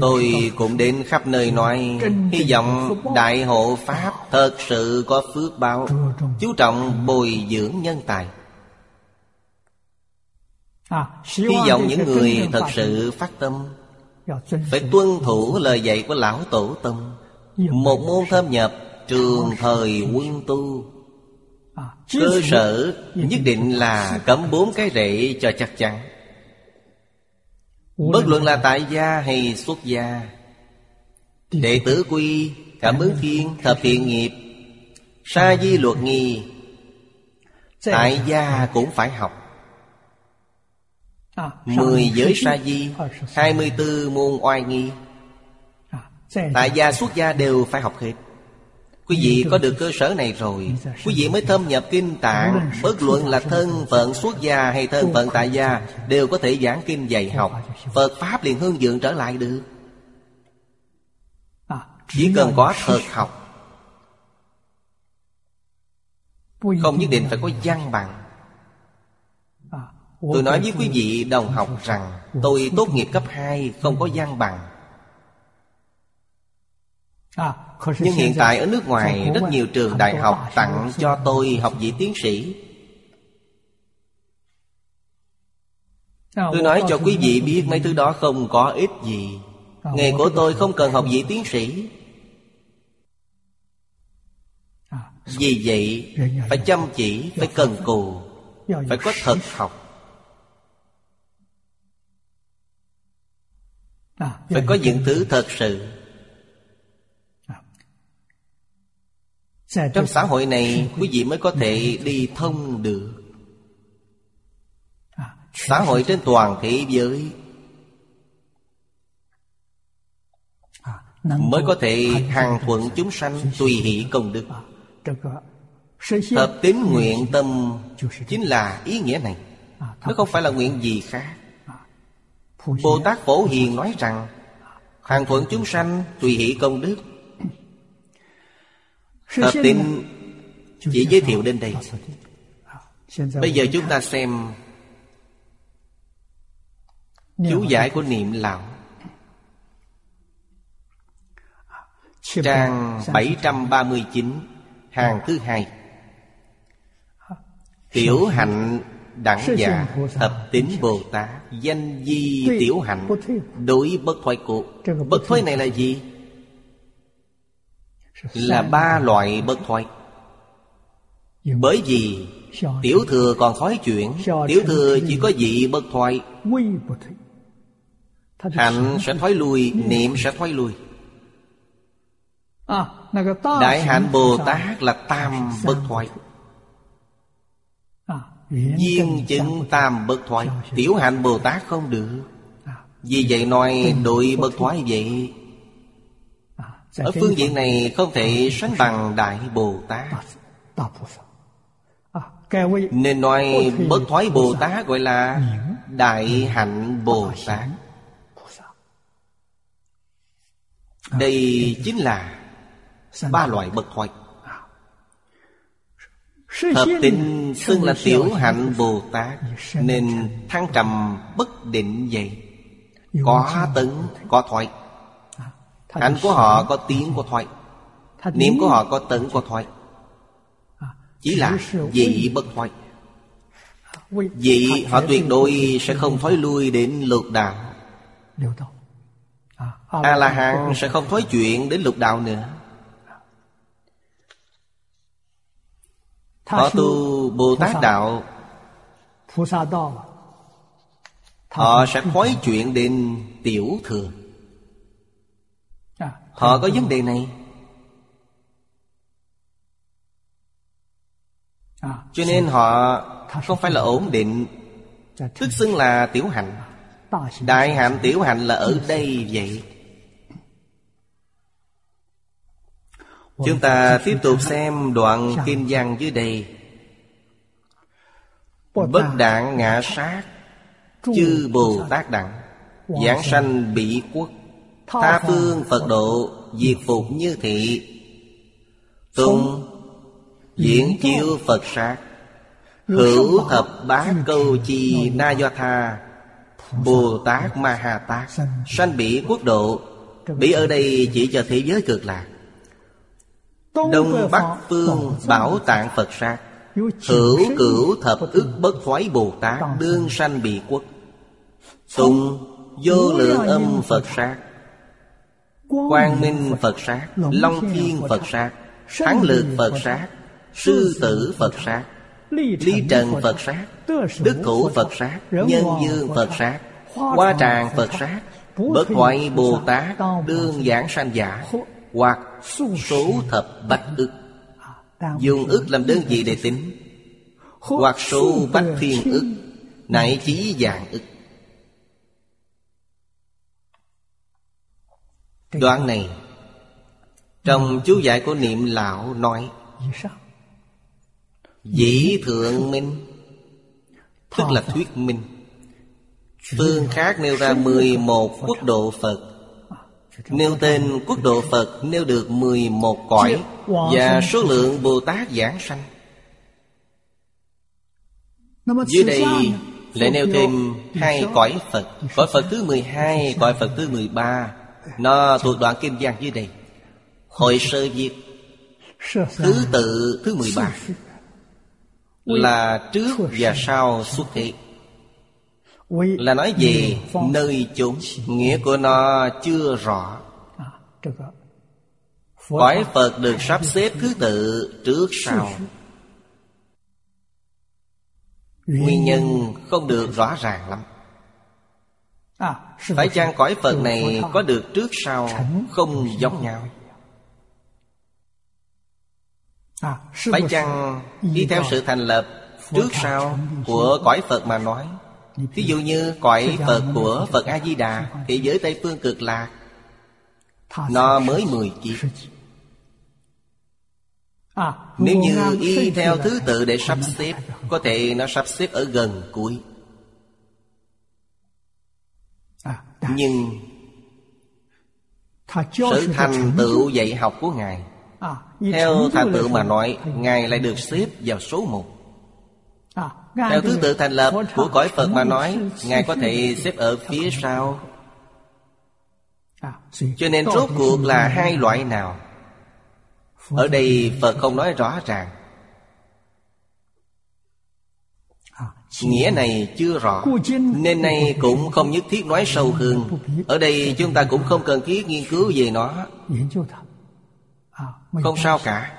Tôi cũng đến khắp nơi nói Hy vọng Đại Hộ Pháp Thật sự có phước báo. Chú trọng bồi dưỡng nhân tài. Hy vọng những người thật sự phát tâm Phải tuân thủ lời dạy của Lão Tổ Tông. Một môn thâm nhập Trường thời quân tu. Cơ sở nhất định là cấm bốn cái rễ cho chắc chắn Bất luận là tại gia hay xuất gia Đệ tử quy Cảm ứng thiên Thập thiện nghiệp Sa di luật nghi. Tại gia cũng phải học. Mười giới sa di Hai mươi tư môn oai nghi. Tại gia xuất gia đều phải học hết Quý vị có được cơ sở này rồi. Quý vị mới thâm nhập kinh tạng. Bất luận là thân phận xuất gia hay thân phận tại gia, Đều có thể giảng kinh dạy học. Phật Pháp liền hương dưỡng trở lại được. Chỉ cần có thật học, Không nhất định phải có văn bằng. Tôi nói với quý vị đồng học rằng, Tôi tốt nghiệp cấp 2 không có văn bằng nhưng hiện tại ở nước ngoài Rất nhiều trường đại học tặng cho tôi học vị tiến sĩ. Tôi nói cho quý vị biết mấy thứ đó không có ích gì. Nghề của tôi không cần học vị tiến sĩ. Vì vậy Phải chăm chỉ Phải cần cù Phải có thật học. Phải có những thứ thật sự Trong xã hội này quý vị mới có thể đi thông được. Xã hội trên toàn thế giới Mới có thể hàng thuận chúng sanh tùy hỷ công đức. Hợp tín nguyện tâm Chính là ý nghĩa này. Nó không phải là nguyện gì khác. Bồ Tát Phổ Hiền nói rằng Hàng thuận chúng sanh tùy hỷ công đức Hợp tín chỉ giới thiệu đến đây. Bây giờ chúng ta xem Chú giải của niệm lão Trang 739 Hàng thứ hai. Tiểu hạnh đẳng giả Thập tín Bồ Tát Danh di tiểu hạnh Đối bất thoại cụ. Bất thoại này là gì? Là ba loại bất thoái Bởi vì Tiểu thừa còn thói chuyện Tiểu thừa chỉ có vị bất thoái Hạnh sẽ thoái lui, Niệm sẽ thoái lui. Đại hạnh Bồ Tát là tam bất thoái Viên chứng tam bất thoái Tiểu hạnh Bồ Tát không được. Vì vậy nói, đội bất thoái vậy ở phương diện này không thể sánh bằng Đại Bồ Tát. Nên nói bất thoái Bồ Tát gọi là Đại hạnh Bồ Tát Đây chính là Ba loại bất thoại Hợp tình xưng là tiểu hạnh Bồ Tát Nên thăng trầm bất định vậy. Có tấn, có thoại Hạnh của họ có tiếng của thoại. Niệm của họ có tấn của thoại. Chỉ là dị bất thoại. Dị họ tuyệt đối sẽ không thói lui đến lục đạo. A-la-hán sẽ không thói chuyện đến lục đạo nữa. Họ tu Bồ Tát Đạo. Họ sẽ khói chuyện đến tiểu thừa Họ có vấn đề này. Cho nên họ không phải là ổn định. Tức xưng là tiểu hạnh. Đại hạnh, tiểu hạnh là ở đây vậy. Chúng ta tiếp tục xem đoạn kim văn dưới đây. Bất đạn ngã sát, Chư Bồ Tát Đặng Giảng sanh bị quốc Tha phương Phật độ Diệt phục như thị. Tung Diễn chiếu Phật sát. Hữu thập bá câu chi na do tha. Bồ Tát Ma Ha Tát. Sanh bị quốc độ. Bị ở đây chỉ cho thế giới cực lạc. Đông Bắc Phương Bảo Tạng Phật sát. Hữu cửu thập ức bất thoái Bồ Tát Đương sanh. bị quốc. Tùng vô lượng âm Phật sát Quang Minh Phật sát Long Thiên Phật sát Thắng lực Phật sát Sư tử Phật sát Ly trần Phật sát Đức thủ Phật sát Nhân dương Phật sát Hoa tràng Phật sát Bất thoại Bồ Tát Đương giảng sanh giả hoặc số thập bách ức. Dùng ức làm đơn vị để tính. Hoặc số bách thiên ức Nại chí dạng ức Đoạn này Trong chú giải của niệm lão nói Dĩ thượng minh Tức là thuyết minh. Phương khác nêu ra 11 quốc độ Phật. Nêu tên quốc độ Phật nêu được 11 cõi Và số lượng Bồ Tát giảng sanh. Dưới đây lại nêu thêm hai cõi Phật. Cõi Phật thứ 12, cõi Phật thứ 13 nó thuộc đoạn kim giang dưới đây. Hội sơ diệt Thứ tự, thứ 13 Là trước và sau xuất hiện. Là nói về nơi chốn. Nghĩa của nó chưa rõ. Cõi phật được sắp xếp thứ tự trước sau. Nguyên nhân không được rõ ràng lắm phải chăng cõi phật này có được trước sau không giống nhau? À, Phải chăng đi theo sự thành lập trước sau của cõi Phật mà nói? Ví dụ như cõi Phật của Phật A-di-đà Thế giới Tây Phương cực lạc Nó mới sư 10 kiếp. À, Nếu như y theo thứ tự để sắp xếp. Có thể nó sắp xếp ở gần cuối Nhưng sự thành tựu dạy học của Ngài. À, Theo thành tựu mà nói Ngài lại được xếp vào số một. À, Theo thứ tự thành lập của cõi Phật mà nói Ngài có thể xếp ở phía sau. À, Cho nên rốt cuộc là hai loại nào? Ở đây Phật không nói rõ ràng à, chỉ Nghĩa này chưa rõ, Nên nay cũng không nhất thiết nói sâu hơn. Ở đây chúng ta cũng không cần thiết nghiên cứu về nó. Không sao cả.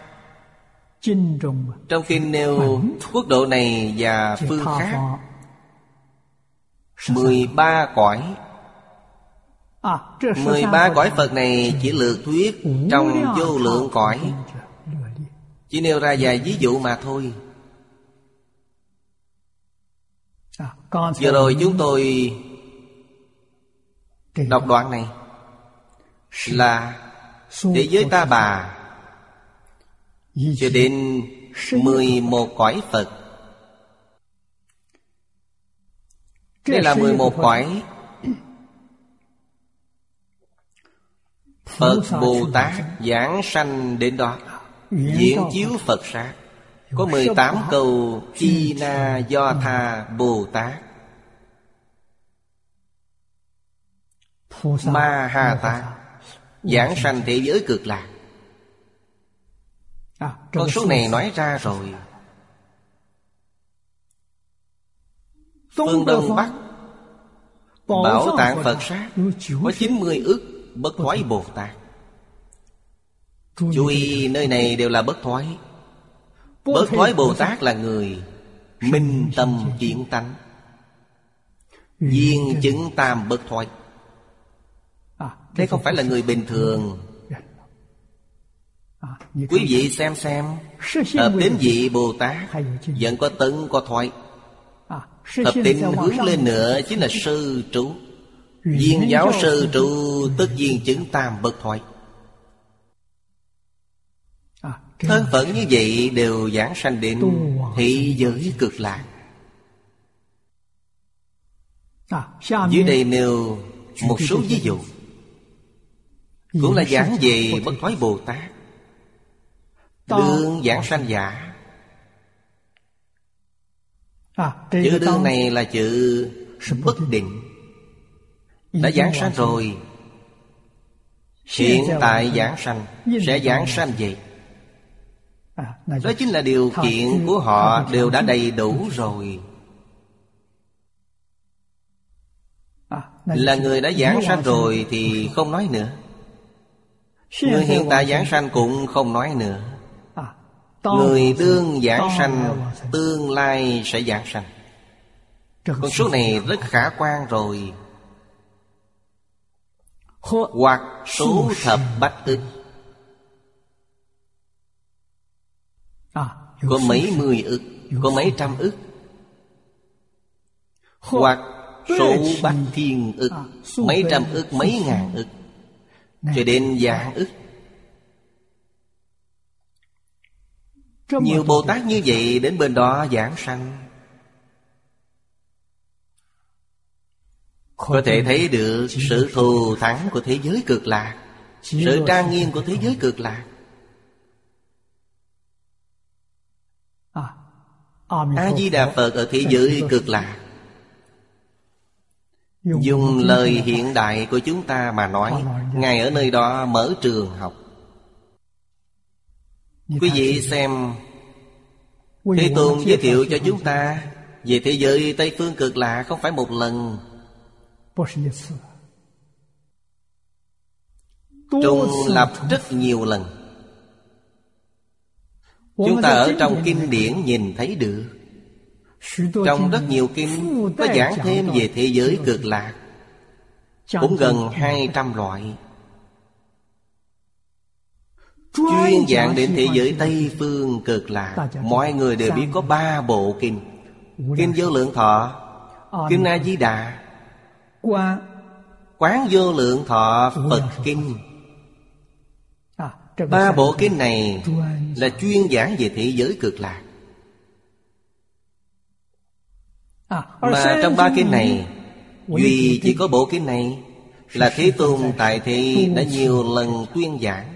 Trong khi nêu quốc độ này và phương khác 13 cõi. 13 cõi Phật này chỉ lược thuyết Trong vô lượng cõi. Chỉ nêu ra vài ví dụ mà thôi. Vừa rồi chúng tôi Đọc đoạn này Là Thế giới ta bà Cho đến 11 cõi Phật. Đây là 11 cõi Phật Bồ Tát giảng sanh. đến đó Diễn chiếu Phật sát. Có 18 câu Chi Na Do Tha Bồ Tát. Ma Ha Tát. Giảng sanh thế giới cực lạc. À, Con số này nói ra rồi. Phương Đông Bắc Bảo tạng Phật sát. Có 90 ức bất thoái Bồ Tát. Chú ý nơi này đều là bất thoái Bất thoái Bồ Tát là người Minh tâm chuyển tánh. Viên chứng tam bất thoái. Thế không phải là người bình thường. Quý vị xem xem Hợp đến vị Bồ Tát Vẫn có tấn có thoái. Hợp định hướng lên nữa Chính là sư trụ. Viên giáo sư trụ Tức viên chứng tam bất thoại Thân phận như vậy đều giảng sanh đến Thị giới cực lạc. Dưới đây nêu một số ví dụ. Cũng là giảng về bất thoái Bồ Tát. Đương giảng sanh giả. Chữ đương này là chữ bất định. Đã giảng sanh rồi. Hiện tại giảng sanh. Sẽ giảng sanh vậy đó chính là điều kiện của họ đều đã đầy đủ rồi. Là người đã giảng sanh rồi thì không nói nữa. Người hiện tại giảng sanh cũng không nói nữa. Người tương giảng sanh Tương lai sẽ giảng sanh. Con số này rất khả quan rồi. Hoặc số thập bách ức Có mấy mươi ức Có mấy trăm ức? Hoặc số bách thiên ức Mấy trăm ức, mấy ngàn ức. Cho đến vạn ức. Nhiều Bồ Tát như vậy đến bên đó giảng sanh. Có thể thấy được sự thù thắng của thế giới cực lạc Sự trang nghiêm của thế giới cực lạc. a di đà phật ở thế giới cực lạc dùng lời hiện đại của chúng ta mà nói ngài ở nơi đó mở trường học. Quý vị xem thế tôn giới thiệu cho chúng ta về thế giới tây phương cực lạ không phải một lần. Trung lập rất nhiều lần. Chúng ta ở trong kinh điển nhìn thấy được. Trong rất nhiều kinh Có giảng thêm về thế giới cực lạc. Cũng gần 200 loại. Chuyên giảng đến thế giới Tây Phương cực lạc. Mọi người đều biết có ba bộ kinh Kinh vô lượng thọ Kinh A Di Đà. Quán vô lượng thọ Phật Kinh. Ba bộ kinh này là chuyên giảng về thế giới cực lạc. Mà trong ba kinh này Duy chỉ có bộ kinh này Là Thế Tôn tại thị đã nhiều lần tuyên giảng.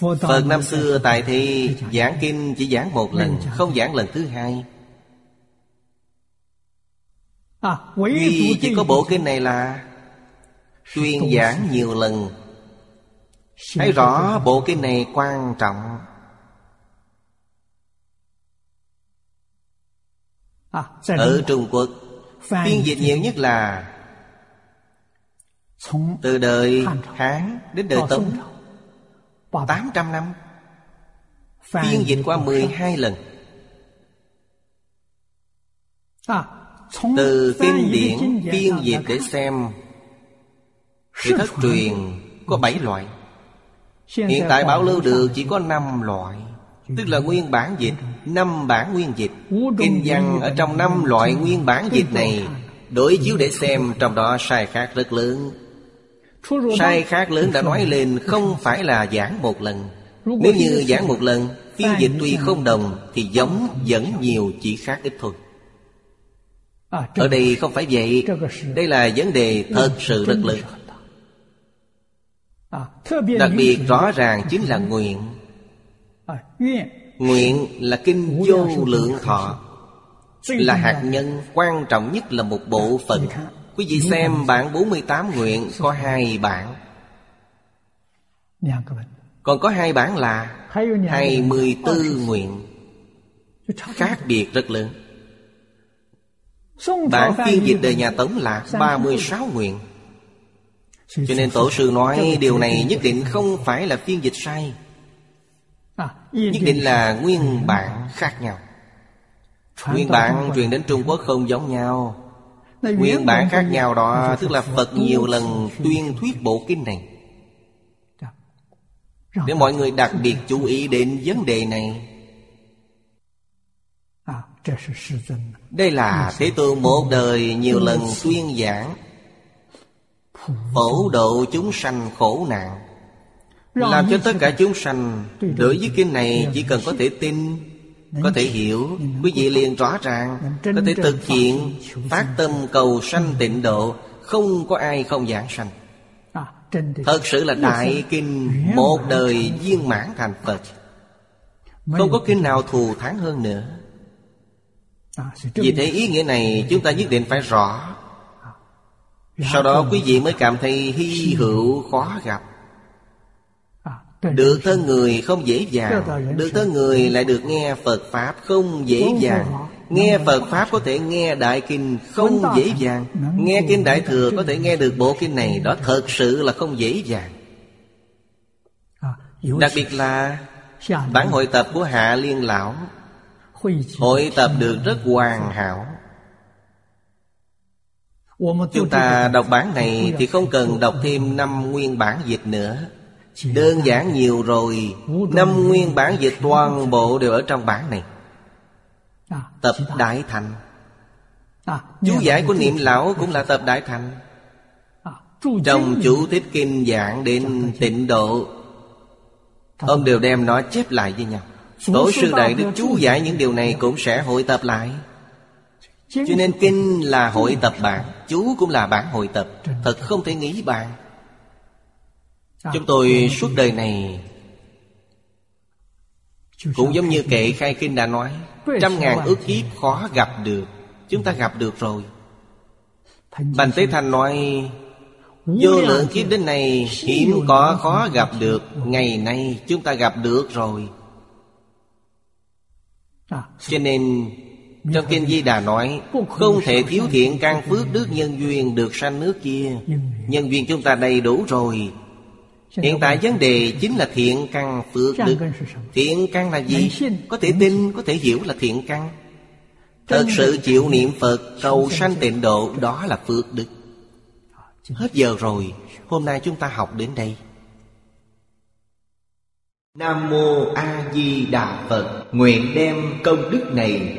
Phật năm xưa tại thị giảng kinh chỉ giảng một lần Không giảng lần thứ hai. Duy chỉ có bộ kinh này là Tuyên giảng nhiều lần. Thấy rõ bộ kinh này quan trọng. Ở Trung Quốc Phiên dịch nhiều nhất là Từ đời Hán đến đời Tống. 800 năm. Phiên dịch qua 12 lần. Từ kinh điển phiên dịch để xem Thì thất truyền có 7 loại. Hiện tại bảo lưu được chỉ có 5 loại. Tức là nguyên bản dịch năm bản nguyên dịch. Kinh văn ở trong năm loại nguyên bản dịch này Đối chiếu để xem trong đó sai khác rất lớn. Sai khác lớn đã nói lên không phải là giảng một lần. Nếu như giảng một lần Phiên dịch tuy không đồng Thì giống vẫn nhiều chỉ khác ít thôi. Ở đây không phải vậy. Đây là vấn đề thật sự rất lớn Đặc biệt rõ ràng chính là nguyện. Nguyện. Là kinh vô lượng thọ. Là hạt nhân quan trọng nhất là một bộ phận. Quý vị xem bản 48 nguyện có hai bản. Còn có hai bản là 24 nguyện. Khác biệt rất lớn. Bản phiên dịch đời nhà Tống là 36 nguyện Cho nên Tổ sư nói điều này nhất định không phải là phiên dịch sai. Nhất định là nguyên bản khác nhau. Nguyên bản truyền đến Trung Quốc không giống nhau. Nguyên bản khác nhau đó Tức là Phật nhiều lần tuyên thuyết bộ kinh này. Để mọi người đặc biệt chú ý đến vấn đề này. Đây là Thế Tôn một đời nhiều lần tuyên giảng Phổ độ chúng sanh khổ nạn. Làm cho tất cả chúng sanh Đối với kinh này chỉ cần có thể tin Có thể hiểu Quý vị liền rõ ràng Có thể thực hiện Phát tâm cầu sanh tịnh độ Không có ai không giảng sanh. Thật sự là đại kinh Một đời viên mãn thành Phật. Không có kinh nào thù thắng hơn nữa. Vì thế ý nghĩa này chúng ta nhất định phải rõ Sau đó quý vị mới cảm thấy hy hữu khó gặp. Được thân người không dễ dàng Được thân người lại được nghe Phật Pháp không dễ dàng. Nghe Phật Pháp có thể nghe Đại Kinh không dễ dàng. Nghe Kinh Đại Thừa có thể nghe được bộ kinh này Đó thật sự là không dễ dàng. Đặc biệt là Bản hội tập của Hạ Liên Lão. Hội tập được rất hoàn hảo Chúng ta đọc bản này thì không cần đọc thêm năm nguyên bản dịch nữa. Đơn giản nhiều rồi. Năm nguyên bản dịch toàn bộ đều ở trong bản này. Tập Đại Thành. Chú giải của niệm lão cũng là tập Đại Thành. Trong chú thích kinh giảng đến tịnh độ, Ông đều đem nó chép lại với nhau. Tổ sư Đại Đức chú giải những điều này cũng sẽ hội tập lại. Cho nên kinh là hội tập bản Chú cũng là bản hội tập. Thật không thể nghĩ bàn Chúng tôi suốt đời này Cũng giống như kệ khai kinh đã nói Trăm ngàn ước kiếp khó gặp được Chúng ta gặp được rồi. Bành Tế Thành nói Vô lượng kiếp đến này Hiếm có khó gặp được. Ngày nay chúng ta gặp được rồi. Cho nên Trong Kinh Di Đà nói Không thể thiếu thiện căn phước đức nhân duyên Được sanh nước kia. Nhân duyên chúng ta đầy đủ rồi. Hiện tại vấn đề chính là thiện căn phước đức. Thiện căn là gì? Có thể tin, có thể hiểu là thiện căn. Thật sự chịu niệm Phật cầu sanh tịnh độ Đó là phước đức. Hết giờ rồi. Hôm nay chúng ta học đến đây. Nam Mô A Di Đà Phật. Nguyện đem công đức này